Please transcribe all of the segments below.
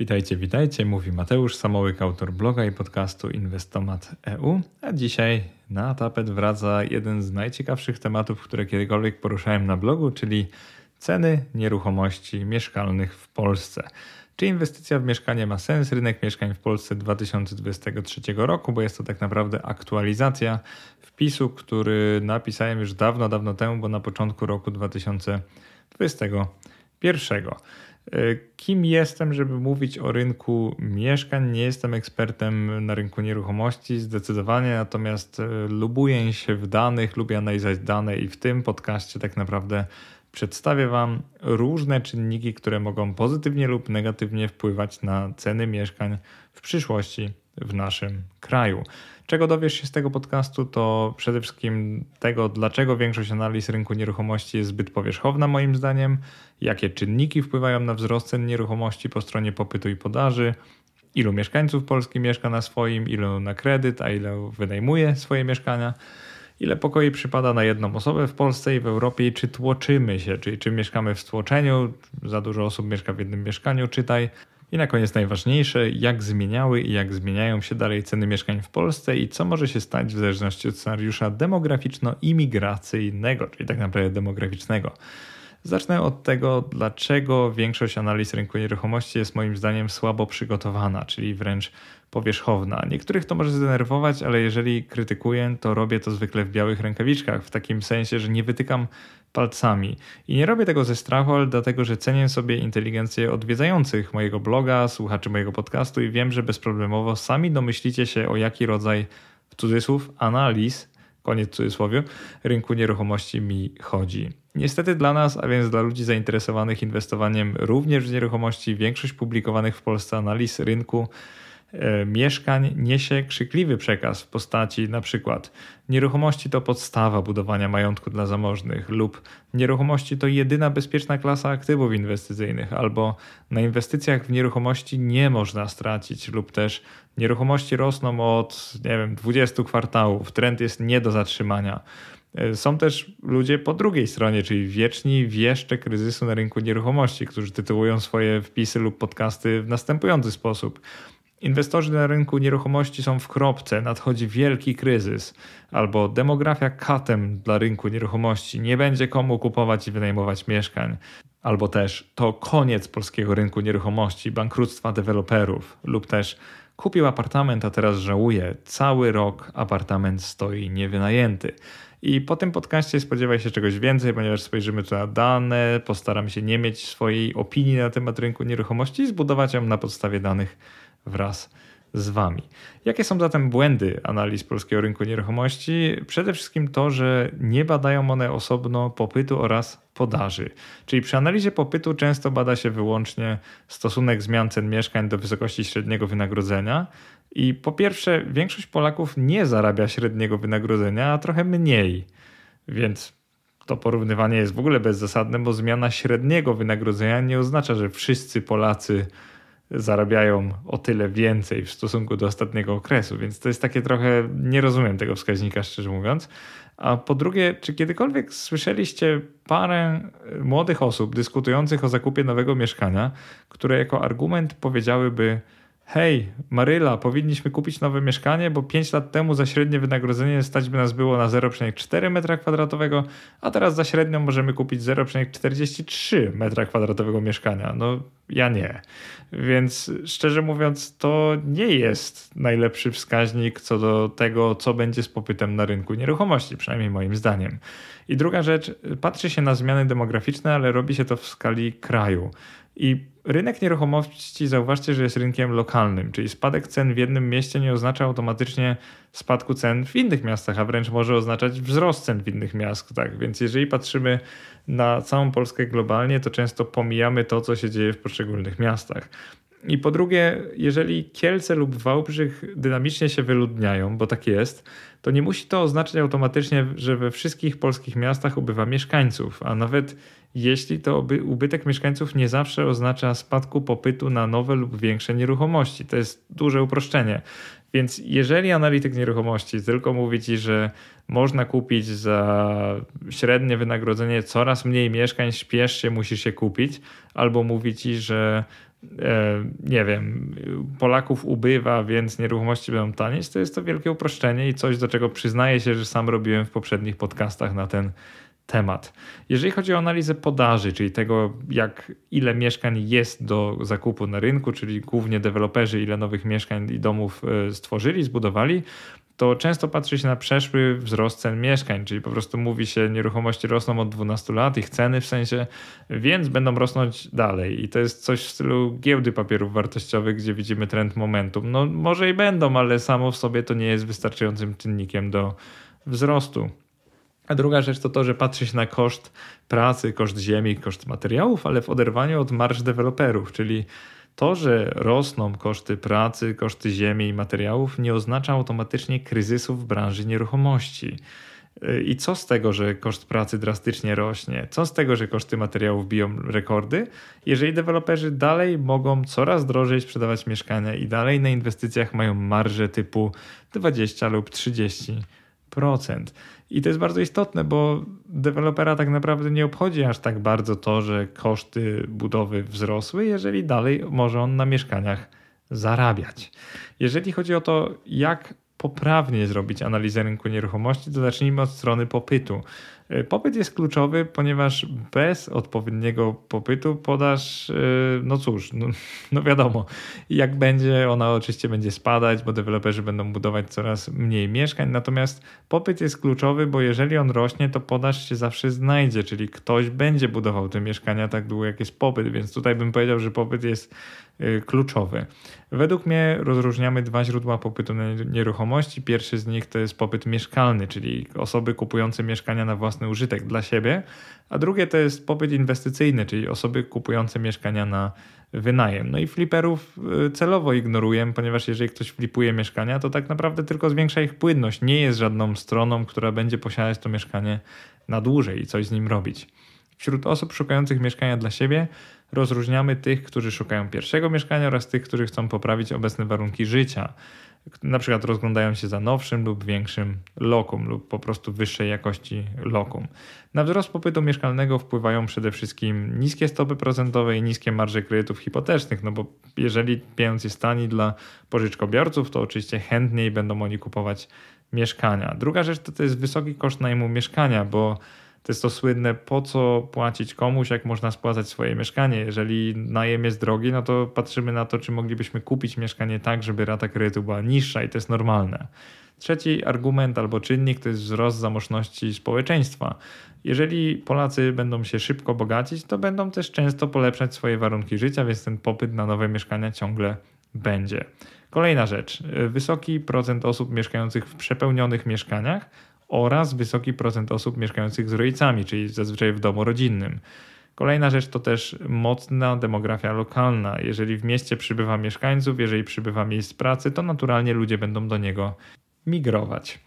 Witajcie, witajcie. Mówi Mateusz Samołyk, autor bloga i podcastu Inwestomat EU. A dzisiaj na tapet wraca jeden z najciekawszych tematów, które kiedykolwiek poruszałem na blogu, czyli ceny nieruchomości mieszkalnych w Polsce. Czy inwestycja w mieszkanie ma sens? Rynek mieszkań w Polsce 2023 roku, bo jest to tak naprawdę aktualizacja wpisu, który napisałem już dawno, dawno temu, bo na początku roku 2021. E, kim jestem, żeby mówić o rynku mieszkań? Nie jestem ekspertem na rynku nieruchomości, zdecydowanie, natomiast e, lubuję się w danych, lubię analizować dane i w tym podcaście tak naprawdę przedstawię Wam różne czynniki, które mogą pozytywnie lub negatywnie wpływać na ceny mieszkań w przyszłości w naszym kraju. Czego dowiesz się z tego podcastu, to przede wszystkim tego, dlaczego większość analiz rynku nieruchomości jest zbyt powierzchowna, moim zdaniem, jakie czynniki wpływają na wzrost cen nieruchomości po stronie popytu i podaży, ilu mieszkańców Polski mieszka na swoim, ilu na kredyt, a ile wynajmuje swoje mieszkania ile pokoi przypada na jedną osobę w Polsce i w Europie i czy tłoczymy się, czyli czy mieszkamy w stłoczeniu, za dużo osób mieszka w jednym mieszkaniu, czytaj. I na koniec najważniejsze, jak zmieniały i jak zmieniają się dalej ceny mieszkań w Polsce i co może się stać w zależności od scenariusza demograficzno-imigracyjnego, czyli tak naprawdę demograficznego. Zacznę od tego, dlaczego większość analiz rynku nieruchomości jest moim zdaniem słabo przygotowana, czyli wręcz powierzchowna. Niektórych to może zdenerwować, ale jeżeli krytykuję, to robię to zwykle w białych rękawiczkach, w takim sensie, że nie wytykam palcami. I nie robię tego ze strachu, ale dlatego, że cenię sobie inteligencję odwiedzających mojego bloga, słuchaczy mojego podcastu i wiem, że bezproblemowo sami domyślicie się o jaki rodzaj, w cudzysłów, analiz, koniec cudzysłowie, rynku nieruchomości mi chodzi. Niestety dla nas, a więc dla ludzi zainteresowanych inwestowaniem również w nieruchomości, większość publikowanych w Polsce analiz rynku mieszkań niesie krzykliwy przekaz w postaci przykład nieruchomości to podstawa budowania majątku dla zamożnych lub nieruchomości to jedyna bezpieczna klasa aktywów inwestycyjnych albo na inwestycjach w nieruchomości nie można stracić lub też nieruchomości rosną od nie wiem 20 kwartałów, trend jest nie do zatrzymania. E, są też ludzie po drugiej stronie, czyli wieczni wieszcze kryzysu na rynku nieruchomości, którzy tytułują swoje wpisy lub podcasty w następujący sposób. Inwestorzy na rynku nieruchomości są w kropce, nadchodzi wielki kryzys, albo demografia katem dla rynku nieruchomości, nie będzie komu kupować i wynajmować mieszkań, albo też to koniec polskiego rynku nieruchomości, bankructwa deweloperów, lub też kupił apartament, a teraz żałuje, cały rok apartament stoi niewynajęty. I po tym podcaście spodziewaj się czegoś więcej, ponieważ spojrzymy tu na dane, postaram się nie mieć swojej opinii na temat rynku nieruchomości i zbudować ją na podstawie danych wraz z Wami. Jakie są zatem błędy analiz polskiego rynku nieruchomości? Przede wszystkim to, że nie badają one osobno popytu oraz podaży. Czyli przy analizie popytu często bada się wyłącznie stosunek zmian cen mieszkań do wysokości średniego wynagrodzenia. I po pierwsze, większość Polaków nie zarabia średniego wynagrodzenia, a trochę mniej. Więc to porównywanie jest w ogóle bezzasadne, bo zmiana średniego wynagrodzenia nie oznacza, że wszyscy Polacy zarabiają o tyle więcej w stosunku do ostatniego okresu, więc to jest takie trochę, nie rozumiem tego wskaźnika szczerze mówiąc. A po drugie, czy kiedykolwiek słyszeliście parę młodych osób dyskutujących o zakupie nowego mieszkania, które jako argument powiedziałyby, hej, Maryla, powinniśmy kupić nowe mieszkanie, bo 5 lat temu za średnie wynagrodzenie stać by nas było na 0,4 m2, a teraz za średnią możemy kupić 0,43 m2 mieszkania. No ja nie. Więc szczerze mówiąc, to nie jest najlepszy wskaźnik co do tego, co będzie z popytem na rynku nieruchomości, przynajmniej moim zdaniem. I druga rzecz, patrzy się na zmiany demograficzne, ale robi się to w skali kraju. I rynek nieruchomości zauważcie, że jest rynkiem lokalnym, czyli spadek cen w jednym mieście nie oznacza automatycznie spadku cen w innych miastach, a wręcz może oznaczać wzrost cen w innych miastach. Więc jeżeli patrzymy na całą Polskę globalnie, to często pomijamy to, co się dzieje w poszczególnych miastach. I po drugie, jeżeli Kielce lub Wałbrzych dynamicznie się wyludniają, bo tak jest, to nie musi to oznaczać automatycznie, że we wszystkich polskich miastach ubywa mieszkańców, a nawet jeśli to ubytek mieszkańców nie zawsze oznacza spadku popytu na nowe lub większe nieruchomości. To jest duże uproszczenie. Więc jeżeli analityk nieruchomości tylko mówi ci, że można kupić za średnie wynagrodzenie coraz mniej mieszkań, śpiesz się, musisz się kupić, albo mówi ci, że nie wiem, Polaków ubywa, więc nieruchomości będą tanieść, to jest to wielkie uproszczenie i coś, do czego przyznaję się, że sam robiłem w poprzednich podcastach na ten temat. Jeżeli chodzi o analizę podaży, czyli tego, jak ile mieszkań jest do zakupu na rynku, czyli głównie deweloperzy, ile nowych mieszkań i domów e, stworzyli, zbudowali, to często patrzy się na przeszły wzrost cen mieszkań, czyli po prostu mówi się, nieruchomości rosną od 12 lat, ich ceny w sensie, więc będą rosnąć dalej. I to jest coś w stylu giełdy papierów wartościowych, gdzie widzimy trend momentum. No może i będą, ale samo w sobie to nie jest wystarczającym czynnikiem do wzrostu. A druga rzecz to to, że patrzy się na koszt pracy, koszt ziemi, koszt materiałów, ale w oderwaniu od marsz deweloperów, czyli to, że rosną koszty pracy, koszty ziemi i materiałów, nie oznacza automatycznie kryzysu w branży nieruchomości. I co z tego, że koszt pracy drastycznie rośnie? Co z tego, że koszty materiałów biją rekordy, jeżeli deweloperzy dalej mogą coraz drożej sprzedawać mieszkania i dalej na inwestycjach mają marże typu 20 lub 30%? I to jest bardzo istotne, bo dewelopera tak naprawdę nie obchodzi aż tak bardzo to, że koszty budowy wzrosły, jeżeli dalej może on na mieszkaniach zarabiać. Jeżeli chodzi o to, jak poprawnie zrobić analizę rynku nieruchomości, to zacznijmy od strony popytu. E, popyt jest kluczowy, ponieważ bez odpowiedniego popytu podaż, e, no cóż, no, no, wiadomo, jak będzie, ona oczywiście będzie spadać, bo deweloperzy będą budować coraz mniej mieszkań. Natomiast popyt jest kluczowy, bo jeżeli on rośnie, to podaż się zawsze znajdzie, czyli ktoś będzie budował te mieszkania tak długo, jak jest popyt. Więc tutaj bym powiedział, że popyt jest kluczowy. Według mnie rozróżniamy dwa źródła popytu na nieruchomości. Pierwszy z nich to jest popyt mieszkalny, czyli osoby kupujące mieszkania na własny użytek dla siebie, a drugie to jest popyt inwestycyjny, czyli osoby kupujące mieszkania na wynajem. No i fliperów y, celowo ignoruję, ponieważ jeżeli ktoś flipuje mieszkania, to tak naprawdę tylko zwiększa ich płynność. Nie jest żadną stroną, która będzie posiadać to mieszkanie na dłużej i coś z nim robić. Wśród osób szukających mieszkania dla siebie rozróżniamy tych, którzy szukają pierwszego mieszkania oraz tych, którzy chcą poprawić obecne warunki życia na przykład rozglądają się za nowszym lub większym lokum lub po prostu wyższej jakości lokum. Na wzrost popytu mieszkalnego wpływają przede wszystkim niskie stopy procentowe i niskie marże kredytów hipotecznych, no bo jeżeli pieniądz jest tani dla pożyczkobiorców, to oczywiście chętniej będą oni kupować mieszkania. Druga rzecz to, to jest wysoki koszt najmu mieszkania, bo to jest to słynne, po co płacić komuś, jak można spłacać swoje mieszkanie. Jeżeli najem jest drogi, no to patrzymy na to, czy moglibyśmy kupić mieszkanie tak, żeby rata kredytu była niższa i to jest normalne. Trzeci argument albo czynnik to jest wzrost zamożności społeczeństwa. Jeżeli Polacy będą się szybko bogacić, to będą też często polepszać swoje warunki życia, więc ten popyt na nowe mieszkania ciągle będzie. Kolejna rzecz. Wysoki procent osób mieszkających w przepełnionych mieszkaniach oraz wysoki procent osób mieszkających z rodzicami, czyli zazwyczaj w domu rodzinnym. Kolejna rzecz to też mocna demografia lokalna. Jeżeli w mieście przybywa mieszkańców, jeżeli przybywa miejsc pracy, to naturalnie ludzie będą do niego migrować.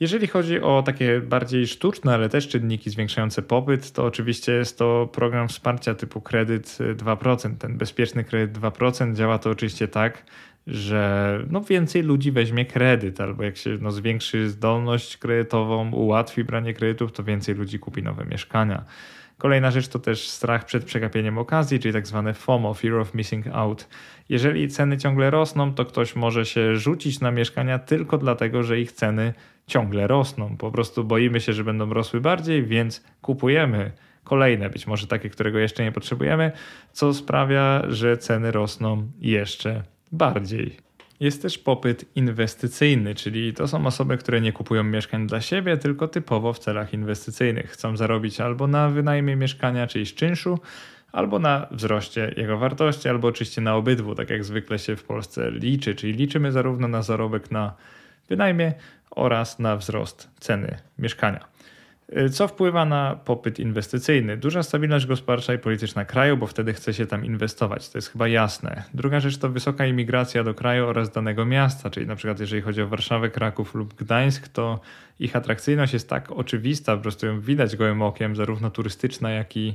Jeżeli chodzi o takie bardziej sztuczne, ale też czynniki zwiększające popyt, to oczywiście jest to program wsparcia typu kredyt 2%. Ten bezpieczny kredyt 2% działa to oczywiście tak, że no więcej ludzi weźmie kredyt, albo jak się no zwiększy zdolność kredytową, ułatwi branie kredytów, to więcej ludzi kupi nowe mieszkania. Kolejna rzecz to też strach przed przegapieniem okazji, czyli tak zwane FOMO, Fear of Missing Out. Jeżeli ceny ciągle rosną, to ktoś może się rzucić na mieszkania tylko dlatego, że ich ceny ciągle rosną. Po prostu boimy się, że będą rosły bardziej, więc kupujemy kolejne, być może takie, którego jeszcze nie potrzebujemy, co sprawia, że ceny rosną jeszcze bardziej. Jest też popyt inwestycyjny, czyli to są osoby, które nie kupują mieszkań dla siebie, tylko typowo w celach inwestycyjnych. Chcą zarobić albo na wynajmie mieszkania, czyli z czynszu, albo na wzroście jego wartości, albo oczywiście na obydwu, tak jak zwykle się w Polsce liczy, czyli liczymy zarówno na zarobek na wynajmie oraz na wzrost ceny mieszkania. Y, co wpływa na popyt inwestycyjny? Duża stabilność gospodarcza i polityczna kraju, bo wtedy chce się tam inwestować, to jest chyba jasne. Druga rzecz to wysoka imigracja do kraju oraz danego miasta, czyli na przykład jeżeli chodzi o Warszawę, Kraków lub Gdańsk, to ich atrakcyjność jest tak oczywista, po prostu ją widać gołym okiem, zarówno turystyczna, jak i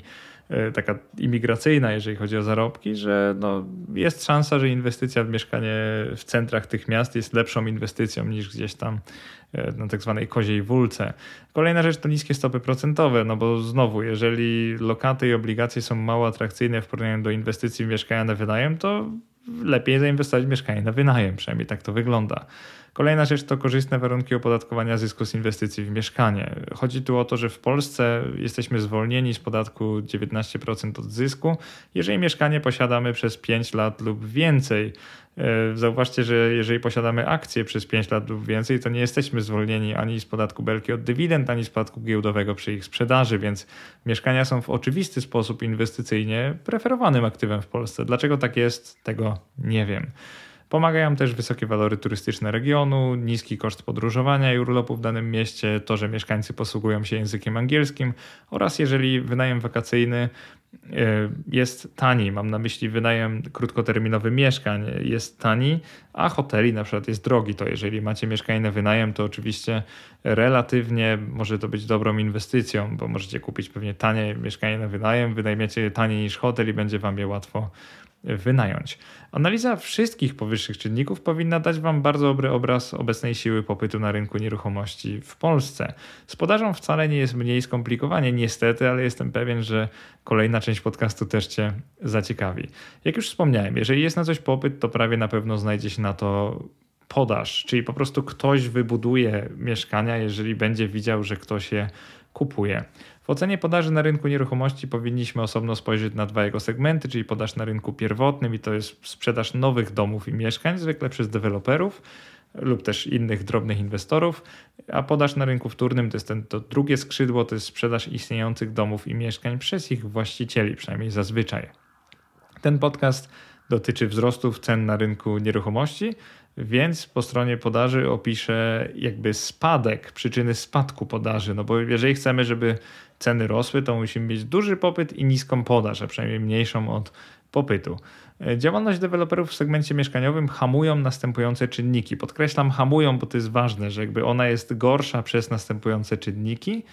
taka imigracyjna, jeżeli chodzi o zarobki, że no, jest szansa, że inwestycja w mieszkanie w centrach tych miast jest lepszą inwestycją niż gdzieś tam e, na tak zwanej koziej wólce. Kolejna rzecz to niskie stopy procentowe, no bo znowu, jeżeli lokaty i obligacje są mało atrakcyjne w porównaniu do inwestycji w mieszkania na wynajem, to lepiej zainwestować w mieszkanie na wynajem, przynajmniej tak to wygląda. Kolejna rzecz to korzystne warunki opodatkowania zysku z inwestycji w mieszkanie. Chodzi tu o to, że w Polsce jesteśmy zwolnieni z podatku 19% od zysku, jeżeli mieszkanie posiadamy przez 5 lat lub więcej. E, zauważcie, że jeżeli posiadamy akcje przez 5 lat lub więcej, to nie jesteśmy zwolnieni ani z podatku belki od dywidend, ani z podatku giełdowego przy ich sprzedaży, więc mieszkania są w oczywisty sposób inwestycyjnie preferowanym aktywem w Polsce. Dlaczego tak jest, tego nie wiem. Pomagają też wysokie walory turystyczne regionu, niski koszt podróżowania i urlopu w danym mieście, to, że mieszkańcy posługują się językiem angielskim oraz jeżeli wynajem wakacyjny e, jest tani, mam na myśli wynajem krótkoterminowy mieszkań. Jest tani, a hoteli na przykład jest drogi, to jeżeli macie mieszkanie na wynajem, to oczywiście relatywnie może to być dobrą inwestycją, bo możecie kupić pewnie tanie mieszkanie na wynajem, wynajmiecie je taniej niż hotel i będzie wam je łatwo wynająć. Analiza wszystkich powyższych czynników powinna dać Wam bardzo dobry obraz obecnej siły popytu na rynku nieruchomości w Polsce. Z podażą wcale nie jest mniej skomplikowanie, niestety, ale jestem pewien, że kolejna część podcastu też Cię zaciekawi. Jak już wspomniałem, jeżeli jest na coś popyt, to prawie na pewno znajdzie się na to podaż, czyli po prostu ktoś wybuduje mieszkania, jeżeli będzie widział, że ktoś je kupuje. W ocenie podaży na rynku nieruchomości powinniśmy osobno spojrzeć na dwa jego segmenty, czyli podaż na rynku pierwotnym i to jest sprzedaż nowych domów i mieszkań, zwykle przez deweloperów lub też innych drobnych inwestorów, a podaż na rynku wtórnym to jest ten, to drugie skrzydło, to jest sprzedaż istniejących domów i mieszkań przez ich właścicieli, przynajmniej zazwyczaj. Ten podcast dotyczy wzrostów cen na rynku nieruchomości, więc po stronie podaży opiszę jakby spadek, przyczyny spadku podaży. No bo jeżeli chcemy, żeby ceny rosły, to musimy mieć duży popyt i niską podaż, a przynajmniej mniejszą od popytu. Działalność deweloperów w segmencie mieszkaniowym hamują następujące czynniki. Podkreślam hamują, bo to jest ważne, że jakby ona jest gorsza przez następujące czynniki.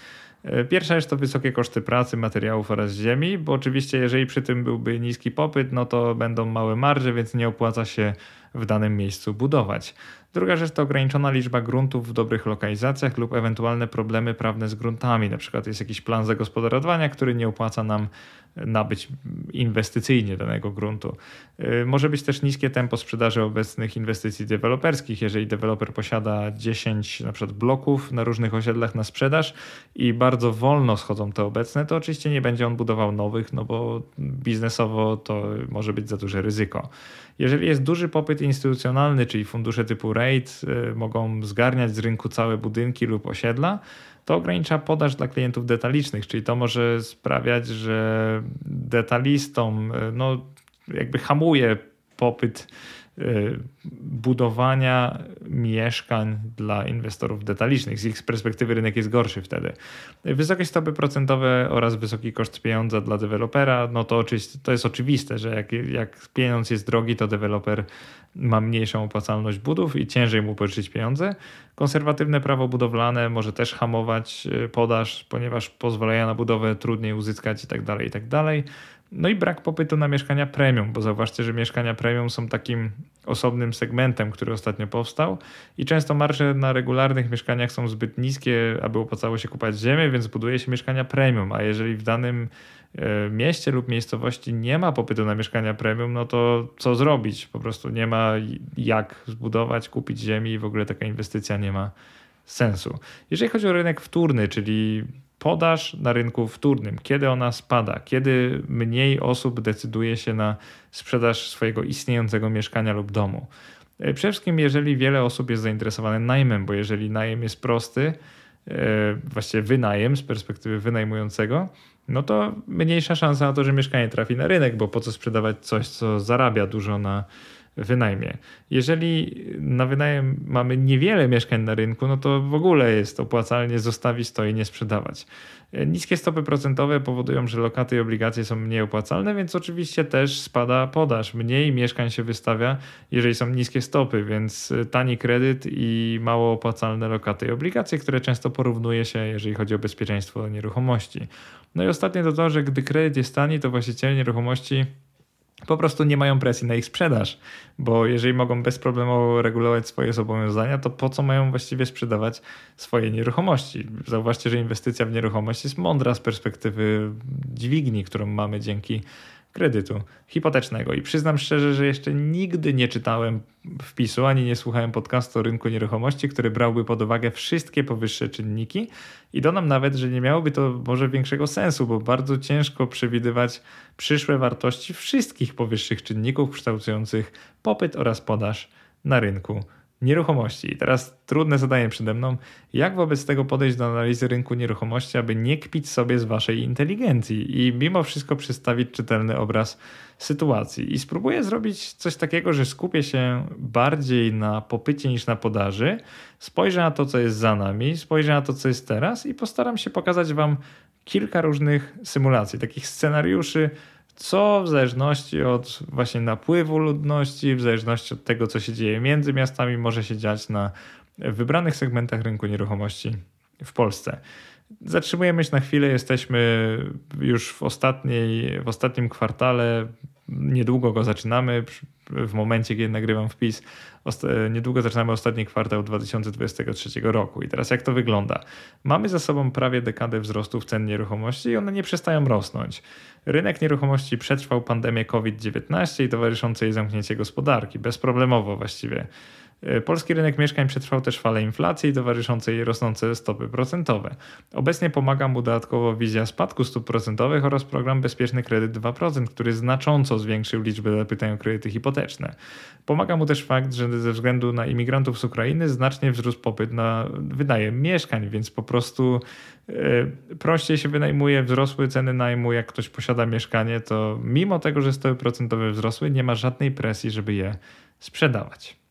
Pierwsza jest to wysokie koszty pracy, materiałów oraz ziemi, bo oczywiście jeżeli przy tym byłby niski popyt, no to będą małe marże, więc nie opłaca się w danym miejscu budować. Druga rzecz to ograniczona liczba gruntów w dobrych lokalizacjach lub ewentualne problemy prawne z gruntami. Na przykład jest jakiś plan zagospodarowania, który nie opłaca nam nabyć inwestycyjnie danego gruntu. Y, może być też niskie tempo sprzedaży obecnych inwestycji deweloperskich. Jeżeli deweloper posiada 10 na przykład bloków na różnych osiedlach na sprzedaż i bardzo wolno schodzą te obecne, to oczywiście nie będzie on budował nowych, no bo biznesowo to może być za duże ryzyko. Jeżeli jest duży popyt instytucjonalny, czyli fundusze typu REIT y, mogą zgarniać z rynku całe budynki lub osiedla, to ogranicza podaż dla klientów detalicznych, czyli to może sprawiać, że detalistom y, no, jakby hamuje popyt budowania mieszkań dla inwestorów detalicznych. Z ich perspektywy rynek jest gorszy wtedy. Wysokie stopy procentowe oraz wysoki koszt pieniądza dla dewelopera, no to, oczywiście, to jest oczywiste, że jak, jak pieniądz jest drogi, to deweloper ma mniejszą opłacalność budów i ciężej mu pożyczyć pieniądze. Konserwatywne prawo budowlane może też hamować y, podaż, ponieważ pozwalają na budowę trudniej uzyskać itd. Tak itd. No i brak popytu na mieszkania premium, bo zauważcie, że mieszkania premium są takim osobnym segmentem, który ostatnio powstał i często marże na regularnych mieszkaniach są zbyt niskie, aby opłacało się kupować ziemię, więc buduje się mieszkania premium, a jeżeli w danym e, mieście lub miejscowości nie ma popytu na mieszkania premium, no to co zrobić? Po prostu nie ma jak zbudować, kupić ziemi i w ogóle taka inwestycja nie ma sensu. Jeżeli chodzi o rynek wtórny, czyli podaż na rynku wtórnym, kiedy ona spada, kiedy mniej osób decyduje się na sprzedaż swojego istniejącego mieszkania lub domu. E, przede wszystkim, jeżeli wiele osób jest zainteresowane najmem, bo jeżeli najem jest prosty, e, właściwie wynajem z perspektywy wynajmującego, no to mniejsza szansa na to, że mieszkanie trafi na rynek, bo po co sprzedawać coś, co zarabia dużo na wynajmie. Jeżeli na wynajem mamy niewiele mieszkań na rynku, no to w ogóle jest opłacalnie zostawić to i nie sprzedawać. Niskie stopy procentowe powodują, że lokaty i obligacje są mniej opłacalne, więc oczywiście też spada podaż. Mniej mieszkań się wystawia, jeżeli są niskie stopy, więc tani kredyt i mało opłacalne lokaty i obligacje, które często porównuje się, jeżeli chodzi o bezpieczeństwo nieruchomości. No i ostatnie to to, że gdy kredyt jest tani, to właściciele nieruchomości po prostu nie mają presji na ich sprzedaż, bo jeżeli mogą bezproblemowo regulować swoje zobowiązania, to po co mają właściwie sprzedawać swoje nieruchomości? Zauważcie, że inwestycja w nieruchomość jest mądra z perspektywy dźwigni, którą mamy dzięki kredytu hipotecznego. I przyznam szczerze, że jeszcze nigdy nie czytałem wpisu ani nie słuchałem podcastu o rynku nieruchomości, który brałby pod uwagę wszystkie powyższe czynniki. I dodam nawet, że nie miałoby to może większego sensu, bo bardzo ciężko przewidywać przyszłe wartości wszystkich powyższych czynników kształtujących popyt oraz podaż na rynku nieruchomości. I teraz trudne zadanie przede mną, jak wobec tego podejść do analizy rynku nieruchomości, aby nie kpić sobie z waszej inteligencji i mimo wszystko przedstawić czytelny obraz sytuacji. I spróbuję zrobić coś takiego, że skupię się bardziej na popycie niż na podaży, spojrzę na to, co jest za nami, spojrzę na to, co jest teraz i postaram się pokazać wam kilka różnych symulacji, takich scenariuszy, co w zależności od właśnie napływu ludności, w zależności od tego, co się dzieje między miastami, może się dziać na wybranych segmentach rynku nieruchomości w Polsce. Zatrzymujemy się na chwilę, jesteśmy już w, ostatniej, w ostatnim kwartale, niedługo go zaczynamy. W momencie, kiedy nagrywam wpis, niedługo zaczynamy ostatni kwartał 2023 roku. I teraz jak to wygląda? Mamy za sobą prawie dekadę wzrostów cen nieruchomości i one nie przestają rosnąć. Rynek nieruchomości przetrwał pandemię COVID-19 i towarzyszące jej zamknięcie gospodarki, bezproblemowo właściwie. E, polski rynek mieszkań przetrwał też falę inflacji i towarzyszące jej rosnące stopy procentowe. Obecnie pomaga mu dodatkowo wizja spadku stóp procentowych oraz program Bezpieczny Kredyt 2%, który znacząco zwiększył liczbę zapytań o kredyty hipoteczne. Pomaga mu też fakt, że ze względu na imigrantów z Ukrainy znacznie wzrósł popyt na wynajem mieszkań, więc po prostu yy, prościej się wynajmuje, wzrosły ceny najmu, jak ktoś posiada mieszkanie, to mimo tego, że stopy procentowe wzrosły, nie ma żadnej presji, żeby je sprzedawać.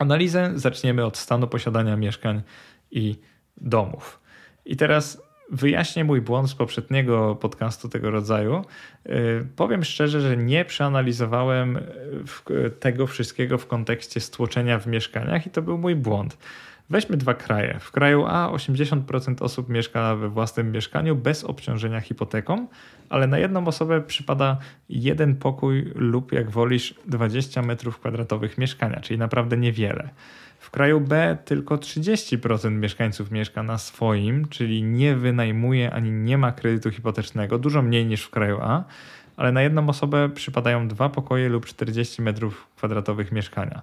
Analizę zaczniemy od stanu posiadania mieszkań i domów. I teraz wyjaśnię mój błąd z poprzedniego podcastu tego rodzaju. Y, powiem szczerze, że nie przeanalizowałem tego wszystkiego w kontekście stłoczenia w mieszkaniach i to był mój błąd. Weźmy dwa kraje. W kraju A 80% osób mieszka we własnym mieszkaniu bez obciążenia hipoteką, ale na jedną osobę przypada jeden pokój lub jak wolisz 20 m2 mieszkania, czyli naprawdę niewiele. W kraju B tylko 30% mieszkańców mieszka na swoim, czyli nie wynajmuje ani nie ma kredytu hipotecznego, dużo mniej niż w kraju A, ale na jedną osobę przypadają dwa pokoje lub 40 m2 mieszkania.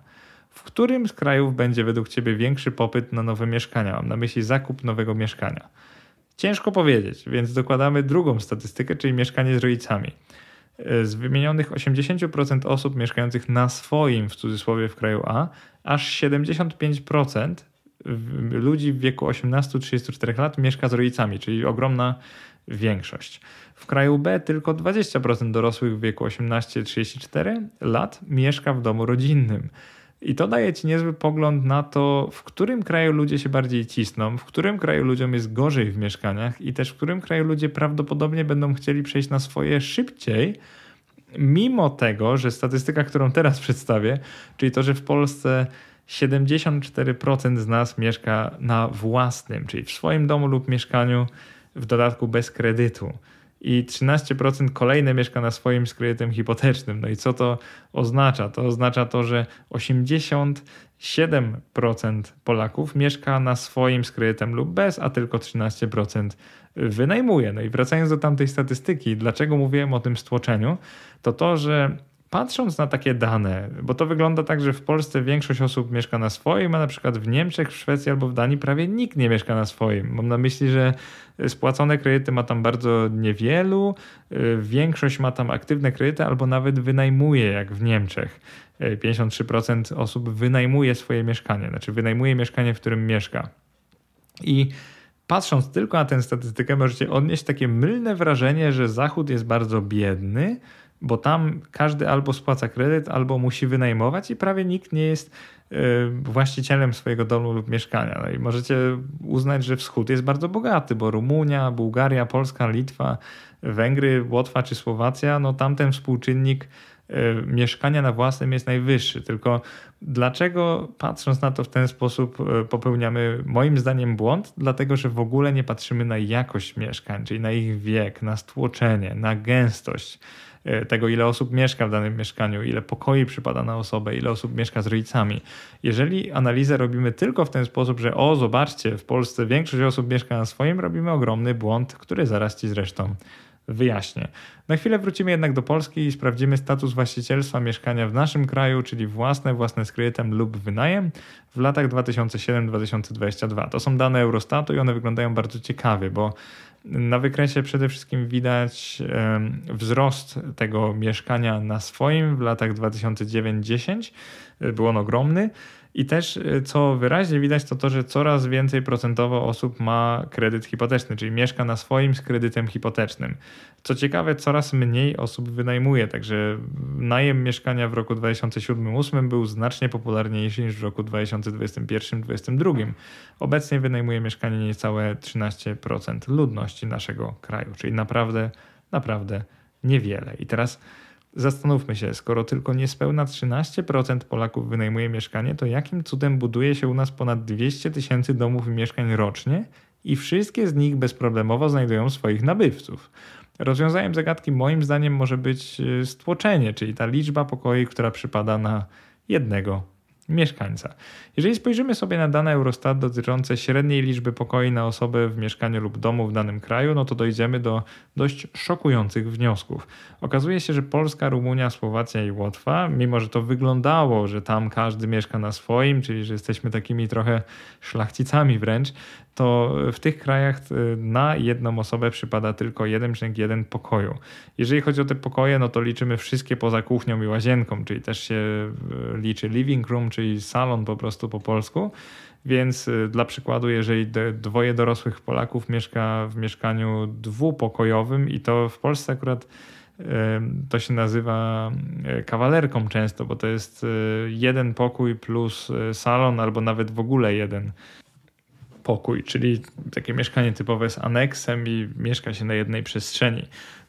W którym z krajów będzie według Ciebie większy popyt na nowe mieszkania? Mam na myśli zakup nowego mieszkania. Ciężko powiedzieć, więc dokładamy drugą statystykę, czyli mieszkanie z rodzicami. Z wymienionych 80% osób mieszkających na swoim, w cudzysłowie, w kraju A, aż 75% ludzi w wieku 18-34 lat mieszka z rodzicami, czyli ogromna większość. W kraju B tylko 20% dorosłych w wieku 18-34 lat mieszka w domu rodzinnym. I to daje ci niezły pogląd na to, w którym kraju ludzie się bardziej cisną, w którym kraju ludziom jest gorzej w mieszkaniach i też w którym kraju ludzie prawdopodobnie będą chcieli przejść na swoje szybciej, mimo tego, że statystyka, którą teraz przedstawię, czyli to, że w Polsce 74% z nas mieszka na własnym, czyli w swoim domu lub mieszkaniu, w dodatku bez kredytu i 13% kolejne mieszka na swoim z kredytem hipotecznym. No i co to oznacza? To oznacza to, że 87% Polaków mieszka na swoim z kredytem lub bez, a tylko 13% wynajmuje. No i wracając do tamtej statystyki, dlaczego mówiłem o tym stłoczeniu, to to, że patrząc na takie dane, bo to wygląda tak, że w Polsce większość osób mieszka na swoim, a na przykład w Niemczech, w Szwecji albo w Danii prawie nikt nie mieszka na swoim. Mam na myśli, że spłacone kredyty ma tam bardzo niewielu, y, większość ma tam aktywne kredyty albo nawet wynajmuje, jak w Niemczech. 53% y, osób wynajmuje swoje mieszkanie, znaczy wynajmuje mieszkanie, w którym mieszka. I patrząc tylko na tę statystykę, możecie odnieść takie mylne wrażenie, że Zachód jest bardzo biedny, bo tam każdy albo spłaca kredyt, albo musi wynajmować i prawie nikt nie jest y, właścicielem swojego domu lub mieszkania. No i możecie uznać, że wschód jest bardzo bogaty, bo Rumunia, Bułgaria, Polska, Litwa, Węgry, Łotwa czy Słowacja, no tamten współczynnik Y, mieszkania na własnym jest najwyższy. Tylko dlaczego patrząc na to w ten sposób y, popełniamy moim zdaniem błąd? Dlatego, że w ogóle nie patrzymy na jakość mieszkań, czyli na ich wiek, na stłoczenie, na gęstość tego, ile osób mieszka w danym mieszkaniu, ile pokoi przypada na osobę, ile osób mieszka z rodzicami. Jeżeli analizę robimy tylko w ten sposób, że o, zobaczcie, w Polsce większość osób mieszka na swoim, robimy ogromny błąd, który zaraz ci zresztą wyjaśnię. Na chwilę wrócimy jednak do Polski i sprawdzimy status właścicielstwa mieszkania w naszym kraju, czyli własne, własne z kredytem lub wynajem w latach 2007-2022. To są dane Eurostatu i one wyglądają bardzo ciekawie, bo na wykresie przede wszystkim widać wzrost tego mieszkania na swoim w latach 2009-10. Był on ogromny. I też, y, co wyraźnie widać, to to, że coraz więcej procentowo osób ma kredyt hipoteczny, czyli mieszka na swoim z kredytem hipotecznym. Co ciekawe, coraz mniej osób wynajmuje, także najem mieszkania w roku 2007-2008 był znacznie popularniejszy niż w roku 2021-2022. Obecnie wynajmuje mieszkanie niecałe 13% ludności naszego kraju, czyli naprawdę, naprawdę niewiele. I teraz Zastanówmy się, skoro tylko niespełna 13% Polaków wynajmuje mieszkanie, to jakim cudem buduje się u nas ponad 200 tysięcy domów i mieszkań rocznie i wszystkie z nich bezproblemowo znajdują swoich nabywców? Rozwiązaniem zagadki moim zdaniem może być y, stłoczenie, czyli ta liczba pokoi, która przypada na jednego mieszkańca. Jeżeli spojrzymy sobie na dane Eurostat dotyczące średniej liczby pokoi na osobę w mieszkaniu lub domu w danym kraju, no to dojdziemy do dość szokujących wniosków. Okazuje się, że Polska, Rumunia, Słowacja i Łotwa, mimo że to wyglądało, że tam każdy mieszka na swoim, czyli że jesteśmy takimi trochę szlachcicami wręcz, to w tych krajach y, na jedną osobę przypada tylko 1,1 pokoju. Jeżeli chodzi o te pokoje, no to liczymy wszystkie poza kuchnią i łazienką, czyli też się y, liczy living room, czyli salon po prostu po polsku. Więc y, dla przykładu, jeżeli dwoje dorosłych Polaków mieszka w mieszkaniu dwupokojowym i to w Polsce akurat to się nazywa kawalerką często, bo to jest jeden pokój plus salon, albo nawet w ogóle jeden pokój, czyli takie mieszkanie typowe z aneksem i mieszka się na jednej przestrzeni.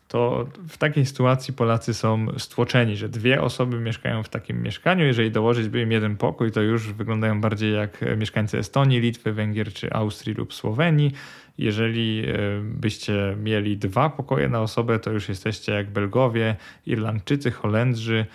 To w takiej sytuacji Polacy są stłoczeni, że dwie osoby mieszkają w takim mieszkaniu. Jeżeli dołożyć by im jeden pokój, to już wyglądają bardziej jak mieszkańcy Estonii, Litwy, Węgier czy Austrii lub Słowenii. Jeżeli e, byście mieli dwa pokoje na osobę, to już jesteście jak Belgowie, Irlandczycy, Holendrzy,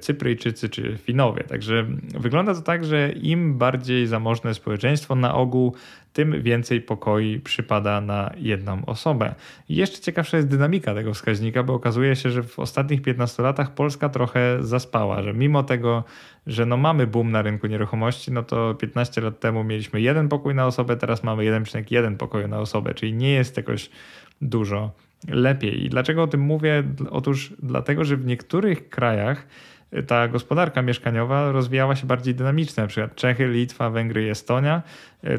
Cypryjczycy czy Finowie. Także wygląda to tak, że im bardziej zamożne społeczeństwo na ogół, tym więcej pokoi przypada na jedną osobę. I jeszcze ciekawsza jest dynamika tego wskaźnika, bo okazuje się, że w ostatnich 15 latach Polska trochę zaspała, że mimo tego, że no mamy boom na rynku nieruchomości, no to 15 lat temu mieliśmy jeden pokój na osobę, teraz mamy 1,1 pokoju na osobę, czyli nie jest jakoś dużo lepiej. I dlaczego o tym mówię? Otóż dlatego, że w niektórych krajach ta gospodarka mieszkaniowa rozwijała się bardziej dynamicznie, na przykład Czechy, Litwa, Węgry Estonia.